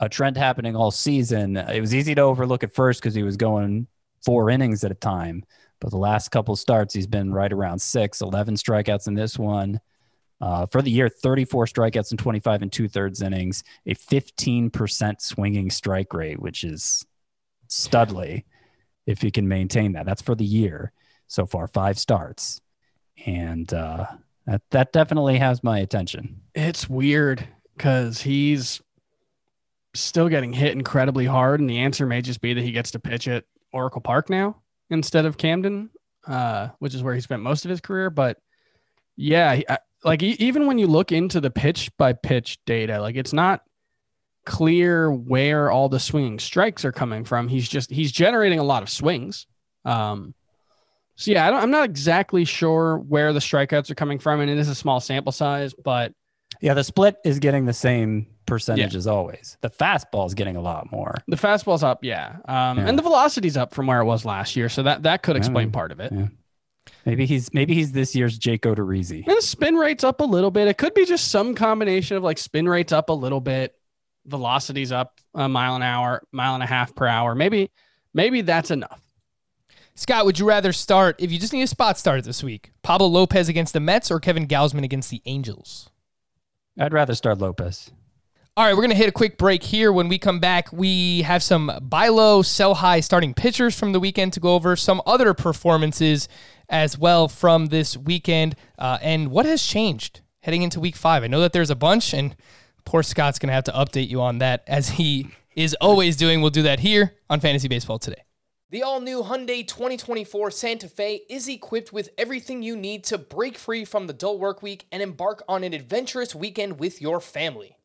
a trend happening all season. It was easy to overlook at first because he was going four innings at a time. But the last couple starts, he's been right around six, 11 strikeouts in this one. Uh, for the year, 34 strikeouts and 25 and two thirds innings, a 15% swinging strike rate, which is studly if he can maintain that. That's for the year so far, five starts. And uh, that, that definitely has my attention. It's weird because he's still getting hit incredibly hard, and the answer may just be that he gets to pitch at Oracle Park now instead of Camden, uh, which is where he spent most of his career. But yeah, I- like e- even when you look into the pitch by pitch data, like it's not clear where all the swinging strikes are coming from. He's just he's generating a lot of swings. Um, so yeah, I am not exactly sure where the strikeouts are coming from, and it is a small sample size, but yeah, the split is getting the same percentage yeah. as always. The fastball is getting a lot more. The fastball's up, yeah. Um, yeah. and the velocity's up from where it was last year, so that that could explain yeah. part of it. Maybe he's maybe he's this year's Jake Odorizzi. And spin rate's up a little bit. It could be just some combination of like spin rate's up a little bit, velocity's up a mile an hour, mile and a half per hour. Maybe maybe that's enough. Scott, would you rather start if you just need a spot start this week? Pablo Lopez against the Mets or Kevin Gausman against the Angels? I'd rather start Lopez. All right, we're going to hit a quick break here. When we come back, we have some buy low, sell high starting pitchers from the weekend to go over, some other performances as well from this weekend, uh, and what has changed heading into week five. I know that there's a bunch, and poor Scott's going to have to update you on that as he is always doing. We'll do that here on Fantasy Baseball today. The all new Hyundai 2024 Santa Fe is equipped with everything you need to break free from the dull work week and embark on an adventurous weekend with your family.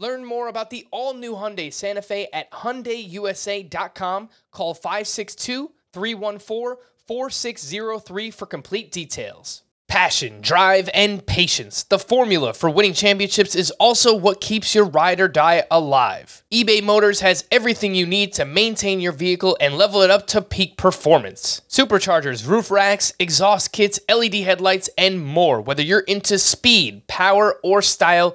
Learn more about the all-new Hyundai Santa Fe at hyundaiusa.com. Call 562-314-4603 for complete details. Passion, drive, and patience. The formula for winning championships is also what keeps your ride or die alive. eBay Motors has everything you need to maintain your vehicle and level it up to peak performance. Superchargers, roof racks, exhaust kits, LED headlights, and more. Whether you're into speed, power, or style,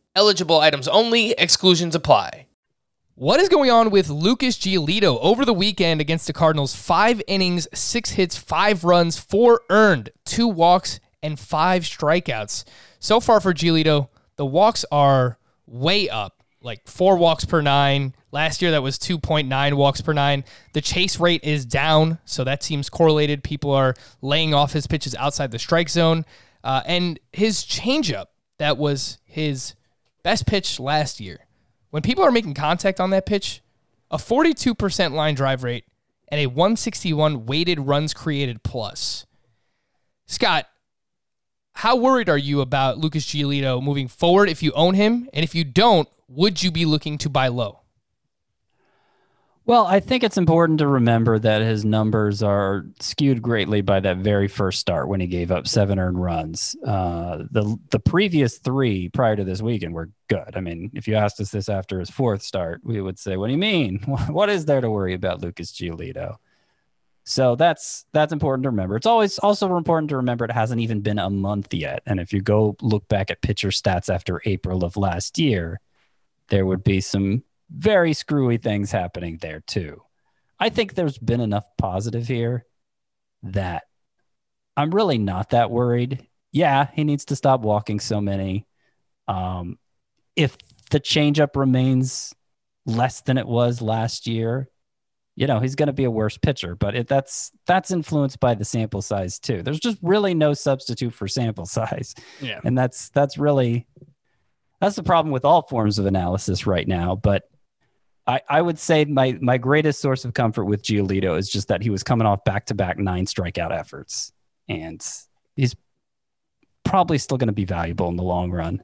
Eligible items only, exclusions apply. What is going on with Lucas Giolito over the weekend against the Cardinals? Five innings, six hits, five runs, four earned, two walks, and five strikeouts. So far for Giolito, the walks are way up, like four walks per nine. Last year, that was 2.9 walks per nine. The chase rate is down, so that seems correlated. People are laying off his pitches outside the strike zone. Uh, and his changeup, that was his Best pitch last year. When people are making contact on that pitch, a 42% line drive rate and a 161 weighted runs created plus. Scott, how worried are you about Lucas Giolito moving forward if you own him? And if you don't, would you be looking to buy low? Well, I think it's important to remember that his numbers are skewed greatly by that very first start when he gave up seven earned runs. Uh, the the previous three prior to this weekend were good. I mean, if you asked us this after his fourth start, we would say, "What do you mean? What is there to worry about, Lucas Giolito?" So that's that's important to remember. It's always also important to remember it hasn't even been a month yet, and if you go look back at pitcher stats after April of last year, there would be some very screwy things happening there too. I think there's been enough positive here that I'm really not that worried. Yeah, he needs to stop walking so many. Um, if the changeup remains less than it was last year, you know he's going to be a worse pitcher. But it, that's that's influenced by the sample size too. There's just really no substitute for sample size, yeah, and that's that's really that's the problem with all forms of analysis right now. But I, I would say my my greatest source of comfort with Giolito is just that he was coming off back to back nine strikeout efforts, and he's probably still going to be valuable in the long run.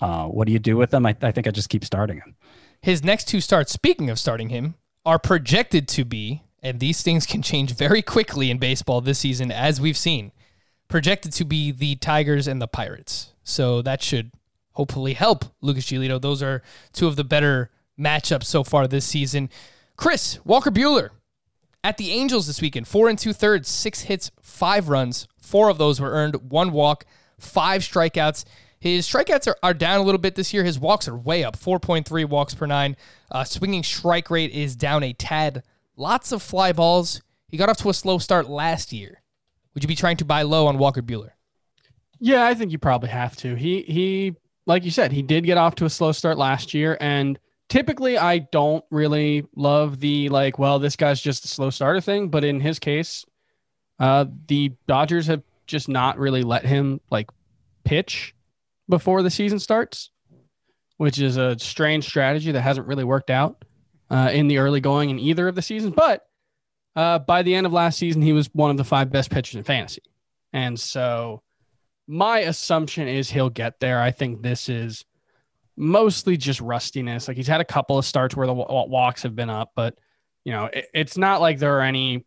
Uh, what do you do with him? I, I think I just keep starting him. His next two starts, speaking of starting him, are projected to be, and these things can change very quickly in baseball this season, as we've seen, projected to be the Tigers and the Pirates. So that should hopefully help Lucas Giolito. Those are two of the better matchups so far this season. Chris Walker Buehler At the Angels this weekend, four and two thirds, six hits, five runs. Four of those were earned, one walk, five strikeouts. His strikeouts are, are down a little bit this year. His walks are way up, 4.3 walks per nine. Uh, swinging strike rate is down a tad. Lots of fly balls. He got off to a slow start last year. Would you be trying to buy low on Walker Buehler? Yeah, I think you probably have to. He he like you said, he did get off to a slow start last year and typically I don't really love the like, well, this guy's just a slow starter thing, but in his case, uh the Dodgers have just not really let him like pitch before the season starts, which is a strange strategy that hasn't really worked out uh, in the early going in either of the seasons. But uh, by the end of last season, he was one of the five best pitchers in fantasy. And so my assumption is he'll get there. I think this is mostly just rustiness. Like he's had a couple of starts where the walks have been up, but you know, it, it's not like there are any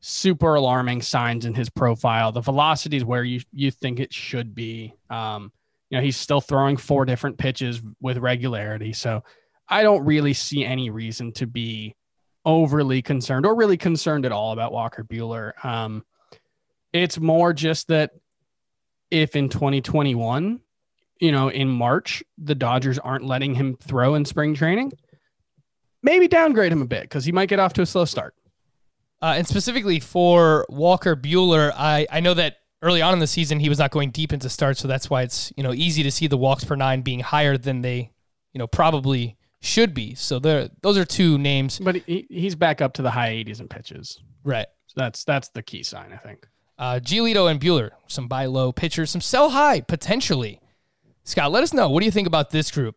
super alarming signs in his profile. The velocity is where you you think it should be. Um, you know, he's still throwing four different pitches with regularity. So I don't really see any reason to be overly concerned or really concerned at all about Walker Buehler. Um, it's more just that if in 2021, you know, in March, the Dodgers aren't letting him throw in spring training, maybe downgrade him a bit because he might get off to a slow start. Uh, and specifically for Walker Buehler, I, I know that early on in the season he was not going deep into starts, so that's why it's you know easy to see the walks per nine being higher than they you know probably should be. So there, those are two names. But he, he's back up to the high 80s in pitches. Right. So that's that's the key sign, I think. Uh, Giolito and Buehler, some buy low pitchers, some sell high potentially. Scott, let us know. What do you think about this group?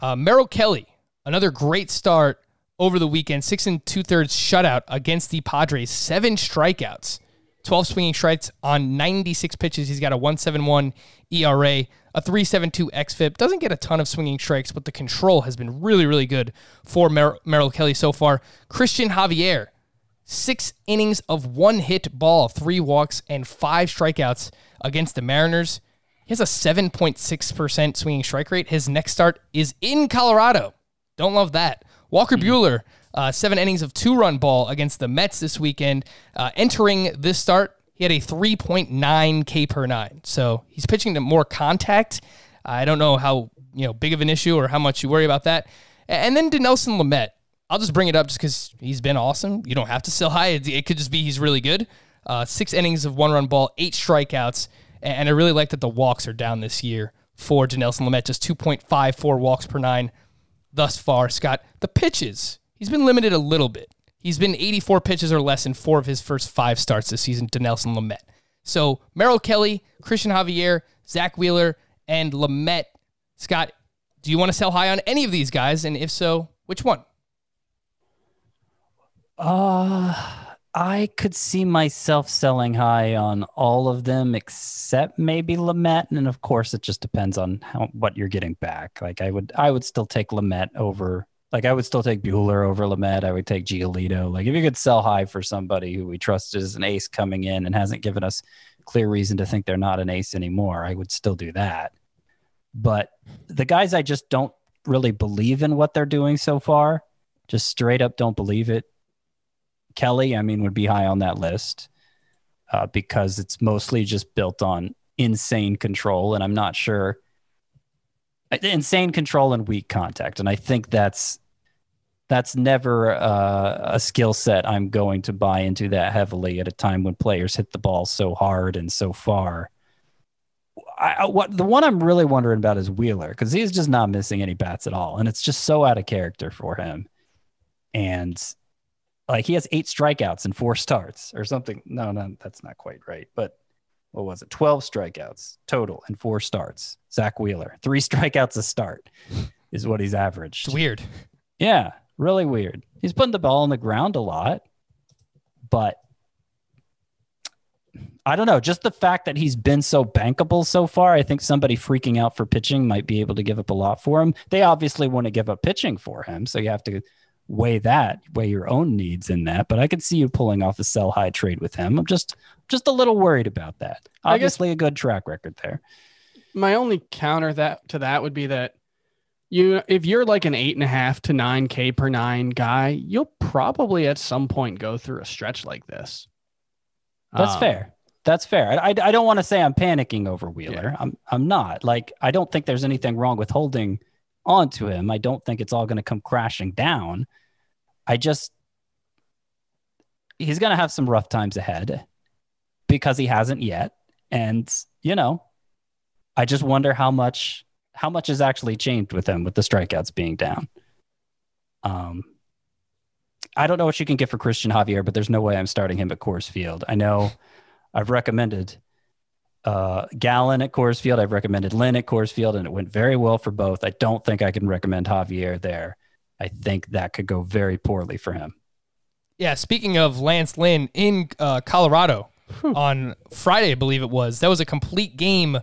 Uh, Merrill Kelly, another great start over the weekend, six and two thirds shutout against the Padres, seven strikeouts. 12 swinging strikes on 96 pitches. He's got a 171 ERA, a 372 XFIP. Doesn't get a ton of swinging strikes, but the control has been really, really good for Mer- Merrill Kelly so far. Cristian Javier, six innings of one hit ball, three walks, and five strikeouts against the Mariners. He has a 7.6% swinging strike rate. His next start is in Colorado. Don't love that. Walker mm-hmm. Buehler uh, seven innings of two run ball against the Mets this weekend. Uh, entering this start, he had a 3.9 K per nine. So he's pitching to more contact. I don't know how you know big of an issue or how much you worry about that. And then Dinelson Lamet. I'll just bring it up just because he's been awesome. You don't have to sell high. It, it could just be he's really good. Uh, six innings of one run ball, eight strikeouts. And I really like that the walks are down this year for Dinelson Lamet, just 2.54 walks per nine thus far. Scott, the pitches he's been limited a little bit. He's been 84 pitches or less in four of his first five starts this season Dinelson Lamet. So Merrill Kelly, Cristian Javier, Zack Wheeler, and Lamet. Scott, do you want to sell high on any of these guys? And if so, which one? Uh, I could see myself selling high on all of them except maybe Lamet, and of course, it just depends on how what you're getting back. Like I would, I would still take Lamet over like I would still take Buehler over Lamet. I would take Giolito. Like if you could sell high for somebody who we trust as an ace coming in and hasn't given us clear reason to think they're not an ace anymore, I would still do that. But the guys I just don't really believe in what they're doing so far, just straight up don't believe it. Kelly, I mean, would be high on that list uh, because it's mostly just built on insane control, and I'm not sure insane control and weak contact, and I think that's that's never uh, a skill set I'm going to buy into that heavily at a time when players hit the ball so hard and so far. I, what the one I'm really wondering about is Wheeler because he's just not missing any bats at all, and it's just so out of character for him. And like he has eight strikeouts and four starts or something. No, no, that's not quite right. But what was it? Twelve strikeouts total and four starts. Zack Wheeler, three strikeouts a start is what he's averaged. It's weird. Yeah, Really weird. He's putting the ball on the ground a lot, but I don't know. Just the fact that he's been so bankable so far, I think somebody freaking out for pitching might be able to give up a lot for him. They obviously want to give up pitching for him, so you have to weigh that, weigh your own needs in that. But I could see you pulling off a sell high trade with him. I'm just just a little worried about that. Obviously, a good track record there. My only counter that to that would be that you if you're like an eight and a half to nine K per nine guy, you'll probably at some point go through a stretch like this. That's Um, fair. That's fair. I, I, I don't want to say I'm panicking over Wheeler. I'm I'm not. Like I don't think there's anything wrong with holding on to him. I don't think it's all going to come crashing down. I just he's going to have some rough times ahead because he hasn't yet. And you know, I just wonder how much how much has actually changed with him with the strikeouts being down. Um, I don't know what you can get for Cristian Javier, but there's no way I'm starting him at Coors Field. I know I've recommended uh, Gallen at Coors Field. I've recommended Lynn at Coors Field, and it went very well for both. I don't think I can recommend Javier there. I think that could go very poorly for him. Yeah, speaking of Lance Lynn in uh, Colorado on Friday, I believe it was, that was a complete game.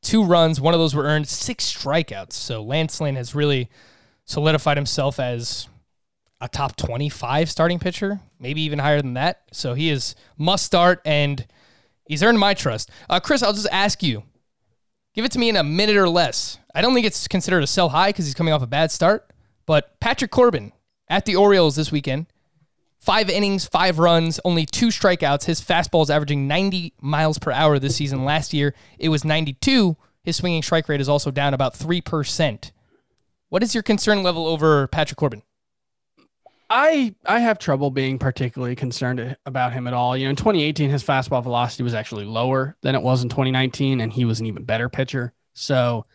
Two runs, one of those were earned, six strikeouts. So Lance Lynn has really solidified himself as a top 25 starting pitcher, maybe even higher than that. So he is must start, and he's earned my trust. Uh, Chris, I'll just ask you give it to me in a minute or less. I don't think it's considered a sell high because he's coming off a bad start, but Patrick Corbin at the Orioles this weekend. Five innings, five runs, only two strikeouts. His fastball is averaging 90 miles per hour this season. Last year, it was 92. His swinging strike rate is also down about 3%. What is your concern level over Patrick Corbin? I I have trouble being particularly concerned about him at all. You know, in 2018, his fastball velocity was actually lower than it was in 2019, and he was an even better pitcher. So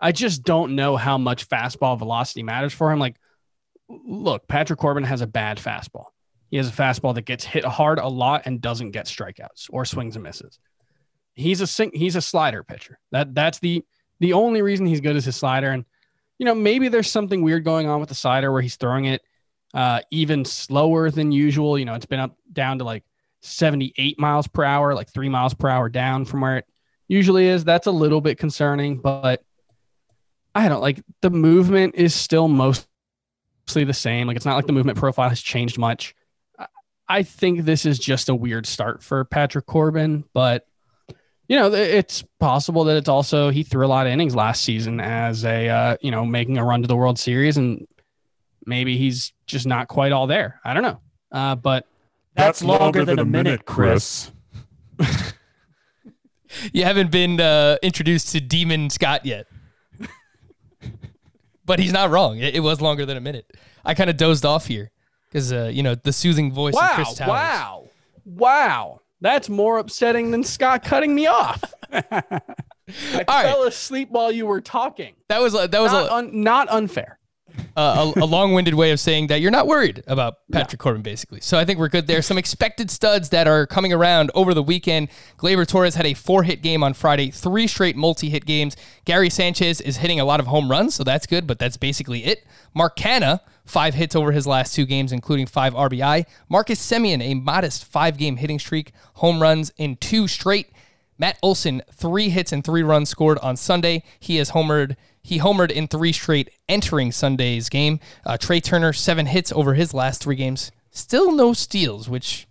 I just don't know how much fastball velocity matters for him. Like, look, Patrick Corbin has a bad fastball. He has a fastball that gets hit hard a lot and doesn't get strikeouts or swings and misses. He's a sing- he's a slider pitcher. That that's the the only reason he's good is his slider. And you know, maybe there's something weird going on with the slider where he's throwing it uh, even slower than usual. You know, it's been up down to like 78 miles per hour, like three miles per hour down from where it usually is. That's a little bit concerning, but I don't like the movement is still mostly the same. Like it's not like the movement profile has changed much. I- think this is just a weird start for Patrick Corbin, but you know, it's possible that it's also he threw a lot of innings last season as a uh, you know making a run to the World Series, and maybe he's just not quite all there. I don't know, uh, but That's, longer, than, a minute, Chris. You haven't been uh, introduced to Demon Scott yet. but he's not wrong. It, it was longer than a minute. I kind of dozed off here because, uh, you know, the soothing voice of wow, Chris Towers. wow, wow, that's more upsetting than Scott cutting me off. I right. fell asleep while you were talking. That was, a, that was Not, a, un- not unfair. Uh, a, a long-winded way of saying that you're not worried about Patrick Corbin, basically. So I think we're good there. Some expected studs that are coming around over the weekend. Gleyber Torres had a four-hit game on Friday, three straight multi-hit games. Gary Sanchez is hitting a lot of home runs, so that's good, but that's basically it. Mark Canha, five hits over his last two games, including five RBI. Marcus Semien, a modest five-game hitting streak, home runs in two straight. Matt Olson, three hits and three runs scored on Sunday. He has homered. He homered in three straight entering Sunday's game. Uh, Trea Turner, seven hits over his last three games. Still no steals, which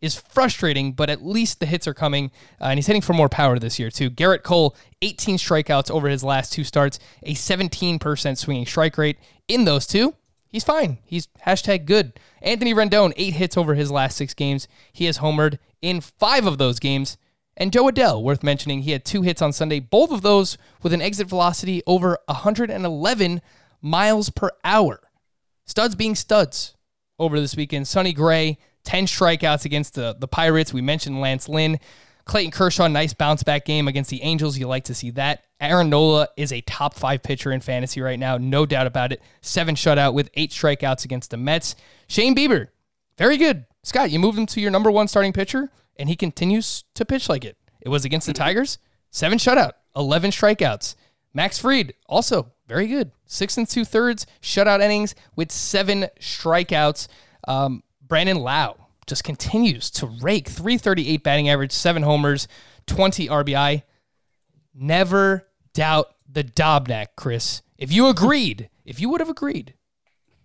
is frustrating, but at least the hits are coming. Uh, and he's hitting for more power this year, too. Gerrit Cole, 18 strikeouts over his last two starts, a 17% swinging strike rate. In those two, he's fine. He's hashtag good. Anthony Rendon, eight hits over his last six games. He has homered in five of those games. And Jo Adell, worth mentioning, he had two hits on Sunday, both of those with an exit velocity over 111 miles per hour. Studs being studs over this weekend. Sonny Gray, 10 strikeouts against the, the Pirates. We mentioned Lance Lynn. Clayton Kershaw, nice bounce back game against the Angels. You like to see that. Aaron Nola is a top five pitcher in fantasy right now, no doubt about it. Seven shutout with eight strikeouts against the Mets. Shane Bieber, very good. Scott, you moved him to your number one starting pitcher, and he continues to pitch like it. It was against the Tigers, seven shutout, 11 strikeouts. Max Fried, also very good. Six and two thirds shutout innings with seven strikeouts. Um, Brandon Lowe just continues to rake 338 batting average, seven homers, 20 RBI. Never doubt the Dobnak, Chris. If you agreed, if you would have agreed,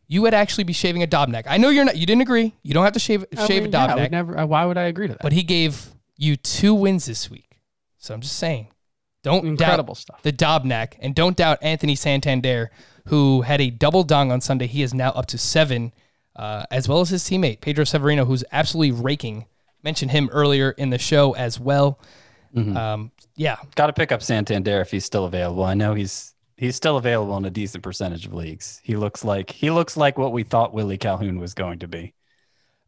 you would actually be shaving a dob neck. I know you're not. You didn't agree. You don't have to shave I shave mean, a yeah, neck. Would never. uh, Why would I agree to that? but he gave you two wins this week. So I'm just saying, Don't Incredible doubt stuff. The dob neck, and don't doubt Anthony Santander, who had a double dong on Sunday. He is now up to seven, uh, as well as his teammate Pedro Severino, who's absolutely raking. Mentioned him earlier in the show as well. Um, yeah, Got to pick up Santander if he's still available. I know he's he's still available in a decent percentage of leagues. He looks like he looks like what we thought Willie Calhoun was going to be.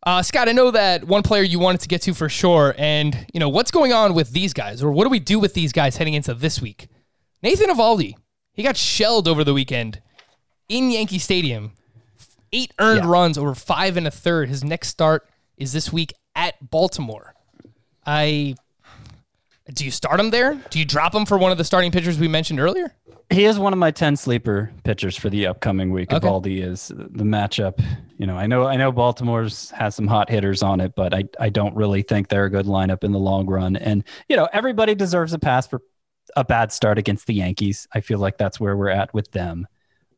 Uh, Scott, I know that one player you wanted to get to for sure, and you know what's going on with these guys, or what do we do with these guys heading into this week? Nathan Eovaldi, he got shelled over the weekend in Yankee Stadium. Eight earned Yeah. runs over five and a third. His next start is this week at Baltimore. I do you start him there? Do you drop him for one of the starting pitchers we mentioned earlier? He is one of my 10 sleeper pitchers for the upcoming week. Okay. Eovaldi is the matchup. You know, I know I know Baltimore's has some hot hitters on it, but I, I don't really think they're a good lineup in the long run. And, you know, everybody deserves a pass for a bad start against the Yankees. I feel like that's where we're at with them.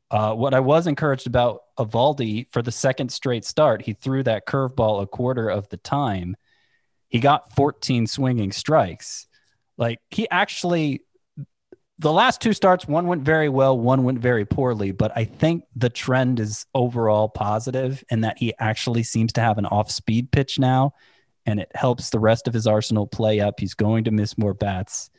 Uh, what I was encouraged about Eovaldi for the second straight start, he threw that curveball a quarter of the time. He got 14 swinging strikes. Like he actually the last two starts, one went very well, one went very poorly, but I think the trend is overall positive in that he actually seems to have an off speed pitch now, and it helps the rest of his arsenal play up. He's going to miss more bats,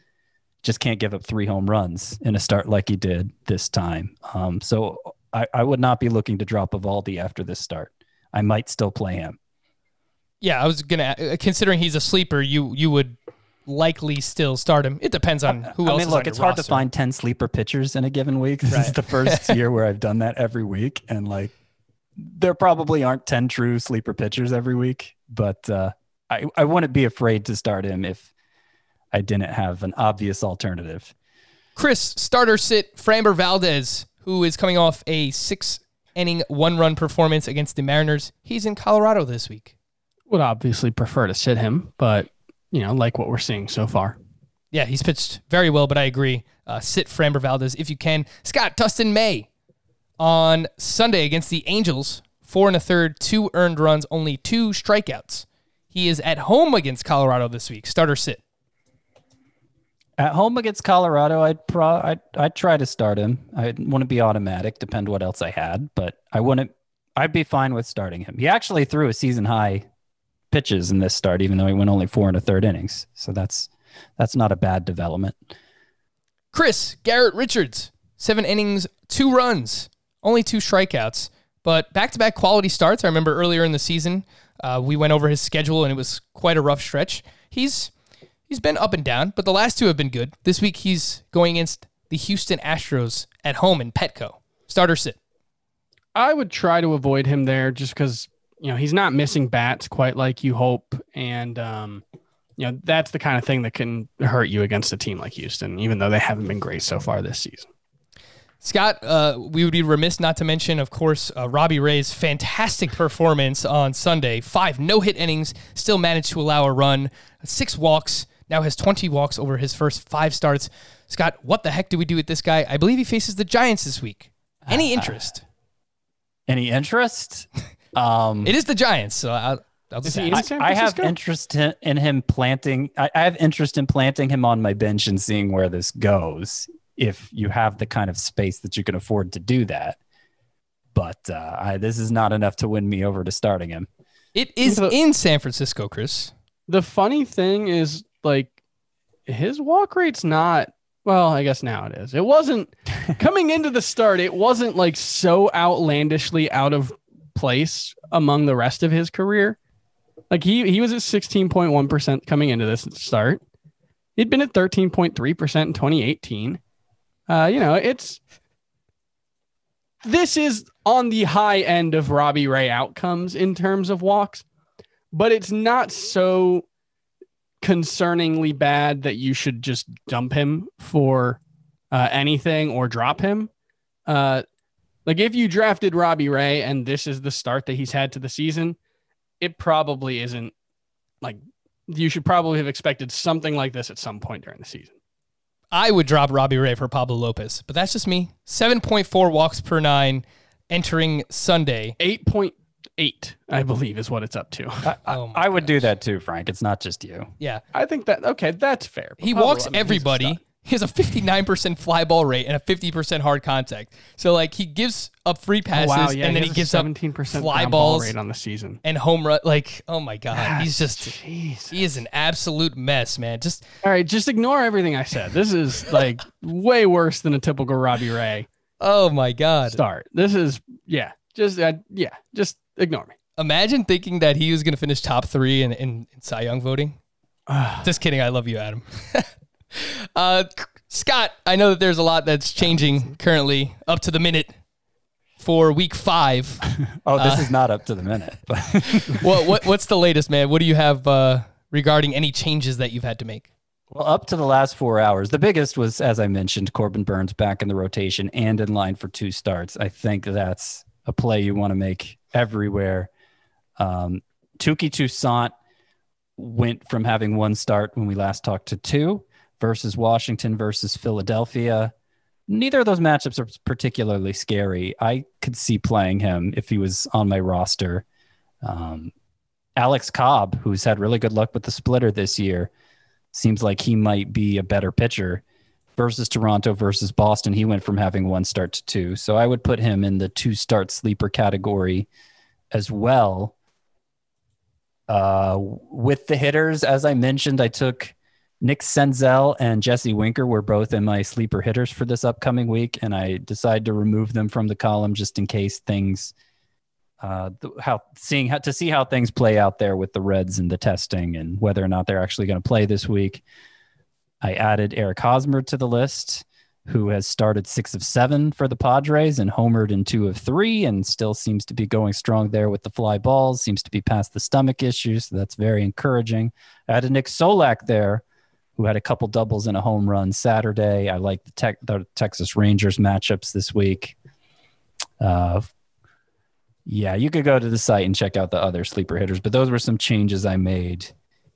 just can't give up three home runs in a start like he did this time. Um, so I, I would not be looking to drop Eovaldi after this start. I might still play him. Yeah, I was gonna. Considering he's a sleeper, you you would likely still start him. It depends on who I else. mean, is look, on it's hard to find 10 sleeper pitchers in a given week. This Right. is the first year where I've done that every week. And like, there probably aren't 10 true sleeper pitchers every week, but uh, I, I wouldn't be afraid to start him if I didn't have an obvious alternative. Chris, starter sit Framber Valdez, who is coming off a six inning, one run performance against the Mariners. He's in Colorado this week. Would obviously prefer to sit him, but you know, like what we're seeing so far. Yeah, he's pitched very well, but I agree. Uh, sit Framber Valdez if you can. Scott Dustin May on Sunday against the Angels, four and a third, two earned runs, only two strikeouts. He is at home against Colorado this week. Starter sit. At home against Colorado, I'd pro I'd, I'd try to start him. I wouldn't be automatic, depend what else I had, but I wouldn't. I'd be fine with starting him. He actually threw a season high pitches in this start, even though he went only four and a third innings. So that's that's not a bad development. Chris Garrett Richards, seven innings, two runs, only two strikeouts, but back to back quality starts. I remember earlier in the season, uh, we went over his schedule and it was quite a rough stretch. He's he's been up and down, but the last two have been good. This week he's going against the Houston Astros at home in Petco. Starter sit. I would try to avoid him there just because you know he's not missing bats quite like you hope, and um, you know that's the kind of thing that can hurt you against a team like Houston, even though they haven't been great so far this season. Scott, uh, we would be remiss not to mention, of course, uh, Robbie Ray's fantastic performance on Sunday. Five no hit innings, still managed to allow a run, six walks, now has 20 walks over his first five starts. Scott, what the heck do we do with this guy? I believe he faces the Giants this week. Any interest? Any interest? Um, It is the Giants, so I'll, I'll just Is he ask. in San I have interest in, in him planting. I, I have interest in planting him on my bench and seeing where this goes. If you have the kind of space that you can afford to do that, but uh, I, this is not enough to win me over to starting him. It is The- in San Francisco, Chris. The funny thing is, like, his walk rate's not. Well, I guess now it is. It wasn't coming into the start. It wasn't like so outlandishly out of place among the rest of his career. Like he he was at sixteen point one percent coming into this start. He'd been at thirteen point three percent in twenty eighteen. Uh, you know, it's this is on the high end of Robbie Ray outcomes in terms of walks, but it's not so concerningly bad that you should just dump him for uh, anything or drop him. Uh, like if you drafted Robbie Ray and this is the start that he's had to the season, it probably isn't like you should probably have expected something like this at some point during the season. I would drop Robbie Ray for Pablo Lopez, but that's just me. 7.4 walks per nine entering Sunday. 8.8, I believe, is what it's up to. I, I- Oh I would do that too, Frank. It's not just you. Yeah. I think that, okay, that's fair. He Pablo, walks I mean, everybody, stud. He has a 59% fly ball rate and a 50% hard contact. So like he gives up free Oh, passes wow, yeah, and then he, a gives up 17% fly ground ball balls rate on the season. and home run. Like oh my god, he's just Jeez. he is an absolute mess, man. Just All right, just ignore everything I said. This is like way worse than a typical Robbie Ray oh my god. start. This is yeah, just uh, yeah, just ignore me. Imagine thinking that he was going to finish top three in, in, in Cy Young voting. Just kidding. I love you, Adam. uh, Scott, I know that there's a lot that's changing currently up to the minute for week five. Oh, this is not up to the minute. What What's the latest, man? What do you have uh, regarding any changes that you've had to make? well, up to the last four hours, the biggest was, as I mentioned, Corbin Burnes back in the rotation and in line for two starts. I think that's a play you want to make everywhere. Um, Touki Toussaint went from having one start when we last talked to two versus Washington versus Philadelphia. Neither of those matchups are particularly scary. I could see playing him if he was on my roster. Um, Alex Cobb, who's had really good luck with the splitter this year, seems like he might be a better pitcher versus Toronto versus Boston. He went from having one start to two. So I would put him in the two start sleeper category as well. Uh, with the hitters, as I mentioned, I took Nick Senzel and Jesse Winker were both in my sleeper hitters for this upcoming week, and I decided to remove them from the column just in case things, uh, how seeing how to see how things play out there with the Reds and the testing and whether or not they're actually going to play this week. I added Eric Hosmer to the list, who has started six of seven for the Padres and homered in two of three, and still seems to be going strong there with the fly balls. Seems to be past the stomach issues, so that's very encouraging. I added Nick Solak there, who had a couple doubles and a home run Saturday. I like the, tech, the Texas Rangers matchups this week. Uh, yeah, you could go to the site and check out the other sleeper hitters, but those were some changes I made.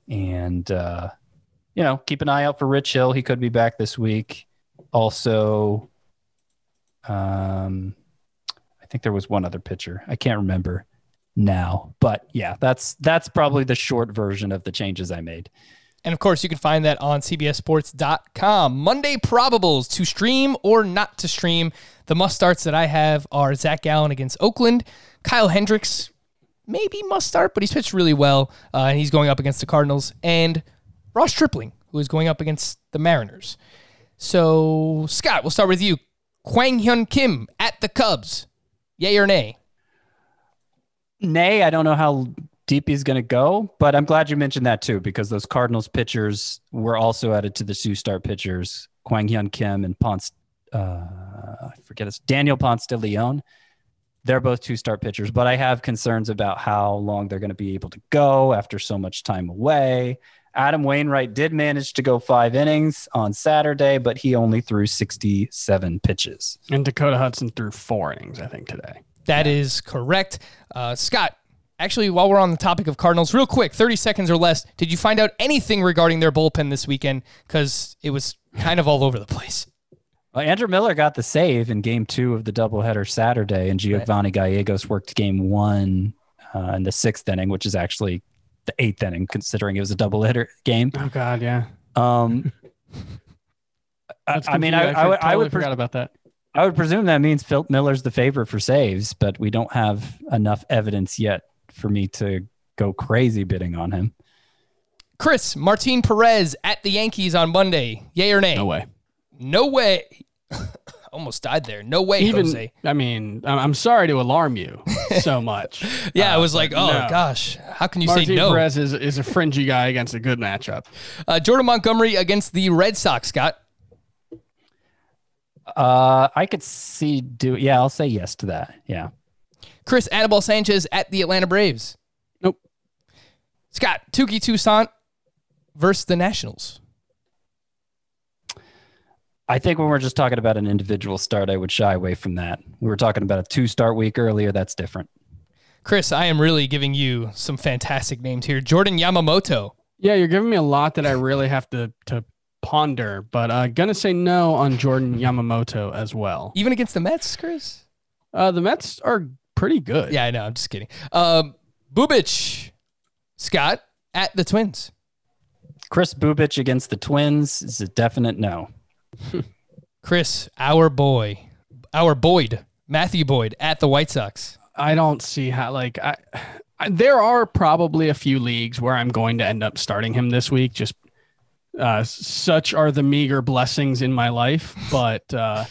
And, uh, you know, keep an eye out for Rich Hill. He could be back this week. Also, um, I think there was one other pitcher. I can't remember now, but yeah, that's that's probably the short version of the changes I made. And of course, you can find that on CBSSports.com. Monday probables to stream or not to stream. The must starts that I have are Zac Gallen against Oakland, Kyle Hendricks, maybe must start, but he's pitched really well, uh, and he's going up against the Cardinals, and Ross Stripling, who is going up against the Mariners. So, Scott, we'll start with you. Kwang Hyun Kim at the Cubs. Yay or nay? Nay, I don't know how deep he's going to go, but I'm glad you mentioned that too, because those Cardinals pitchers were also added to the two star pitchers, Kwang Hyun Kim and Ponce, uh, I forget it's Daniel Ponce de Leon. They're both two star pitchers, but I have concerns about how long they're going to be able to go after so much time away. Adam Wainwright did manage to go five innings on Saturday, but he only threw 67 pitches. And Dakota Hudson threw four innings, I think, today. That is correct. Uh, Scott, actually, while we're on the topic of Cardinals, real quick, 30 seconds or less, did you find out anything regarding their bullpen this weekend? Because it was kind of all over the place. Well, Andrew Miller got the save in game two of the doubleheader Saturday, and Giovanny Gallegos worked game one uh, in the sixth inning, which is actually the eighth inning, considering it was a doubleheader game. Oh God, yeah. Um, I, I mean, I, confusing. I, would, totally I would, forgot pres- about that. I would presume that means Phil Miller's the favorite for saves, but we don't have enough evidence yet for me to go crazy bidding on him. Chris, Martin Perez at the Yankees on Monday. Yay or nay? No way. No way. Almost died there. No way, Even Jose. I mean, I'm I'm sorry to alarm you so much. Yeah, I Uh, was like, oh no. gosh, how can you Martin say no? Perez is, is a fringy guy against a good matchup. Uh, Jordan Montgomery against the Red Sox, Scott. Uh, I could see do yeah, I'll say yes to that. Yeah. Chris Anibal Sanchez at the Atlanta Braves. Nope. Scott, Touki Toussaint versus the Nationals. I think when we're just talking about an individual start, I would shy away from that. We were talking about a two start week earlier. That's different. Chris, I am really giving you some fantastic names here. Jordan Yamamoto. Yeah, you're giving me a lot that I really have to to ponder, but uh, gonna say no on Jordan Yamamoto as well. Even against the Mets, Chris? Uh, the Mets are pretty good. Yeah, I know. I'm just kidding. Um, Bubic, Scott at the Twins. Kris Bubic against the Twins is a definite no. Chris, our boy, our Boyd, Matthew Boyd at the White Sox. I don't see how like I, I there are probably a few leagues where I'm going to end up starting him this week. Just uh, such are the meager blessings in my life, but uh,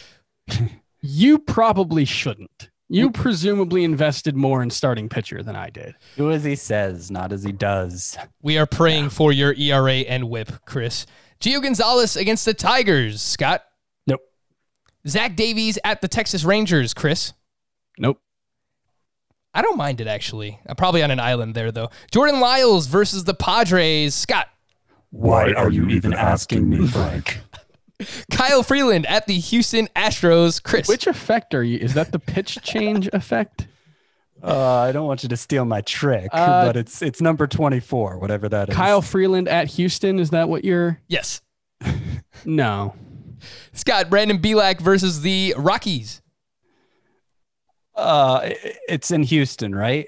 you probably shouldn't. You presumably invested more in starting pitcher than I did. Do as he says, not as he does. We are praying for your ERA and whip, Chris. Gio Gonzalez against the Tigers, Scott. Nope. Zach Davies at the Texas Rangers, Chris. Nope. I don't mind it actually. I'm probably on an island there though. Jordan Lyles versus the Padres, Scott. Why are you even asking me, Frank? Kyle Freeland at the Houston Astros, Chris. Which effect are you? Is that the pitch change effect? Uh, I don't want you to steal my trick, Uh, but it's it's number 24, whatever that is. Kyle Freeland at Houston. Is that what you're? yes. No. Scott Brandon Bielak versus the Rockies. Uh, it's in Houston, right?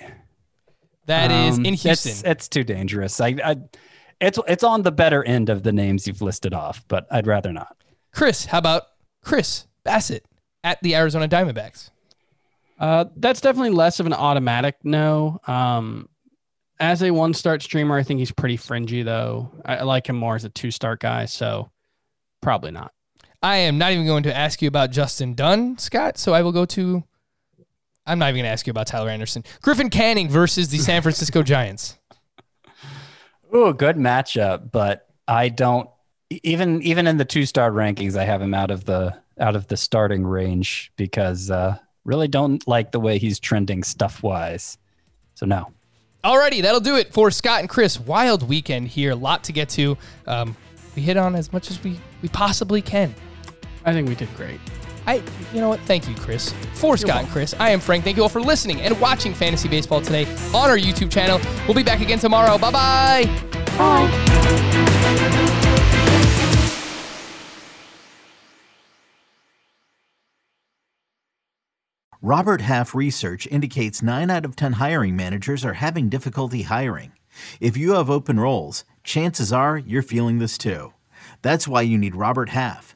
That is Um, in it's- Houston. It's, too dangerous. I, I, it's it's on the better end of the names you've listed off, but I'd rather not. Chris, how about Chris Bassitt at the Arizona Diamondbacks? Uh, that's definitely less of an automatic no. Um, as a one start streamer, I think he's pretty fringy though. I, I like him more as a two start guy, so probably not. I am not even going to ask you about Justin Dunn, Scott. So I will go to. I'm not even going to ask you about Tyler Anderson. Griffin Canning versus the San Francisco Giants. Ooh, good matchup, but I don't even even in the two star rankings, I have him out of the out of the starting range because uh, really don't like the way he's trending stuff wise. So no. Alrighty, that'll do it for Scott and Chris. Wild weekend here. A lot to get to. Um, we hit on as much as we, we possibly can. I think we did great. I, you know what? Thank you, Chris. For Scott and Chris, I am Frank. Thank you all for listening and watching Fantasy Baseball today on our YouTube channel. We'll be back again tomorrow. Bye bye. Robert Half research indicates 9 out of 10 hiring managers are having difficulty hiring. If you have open roles, chances are you're feeling this too. That's why you need Robert Half.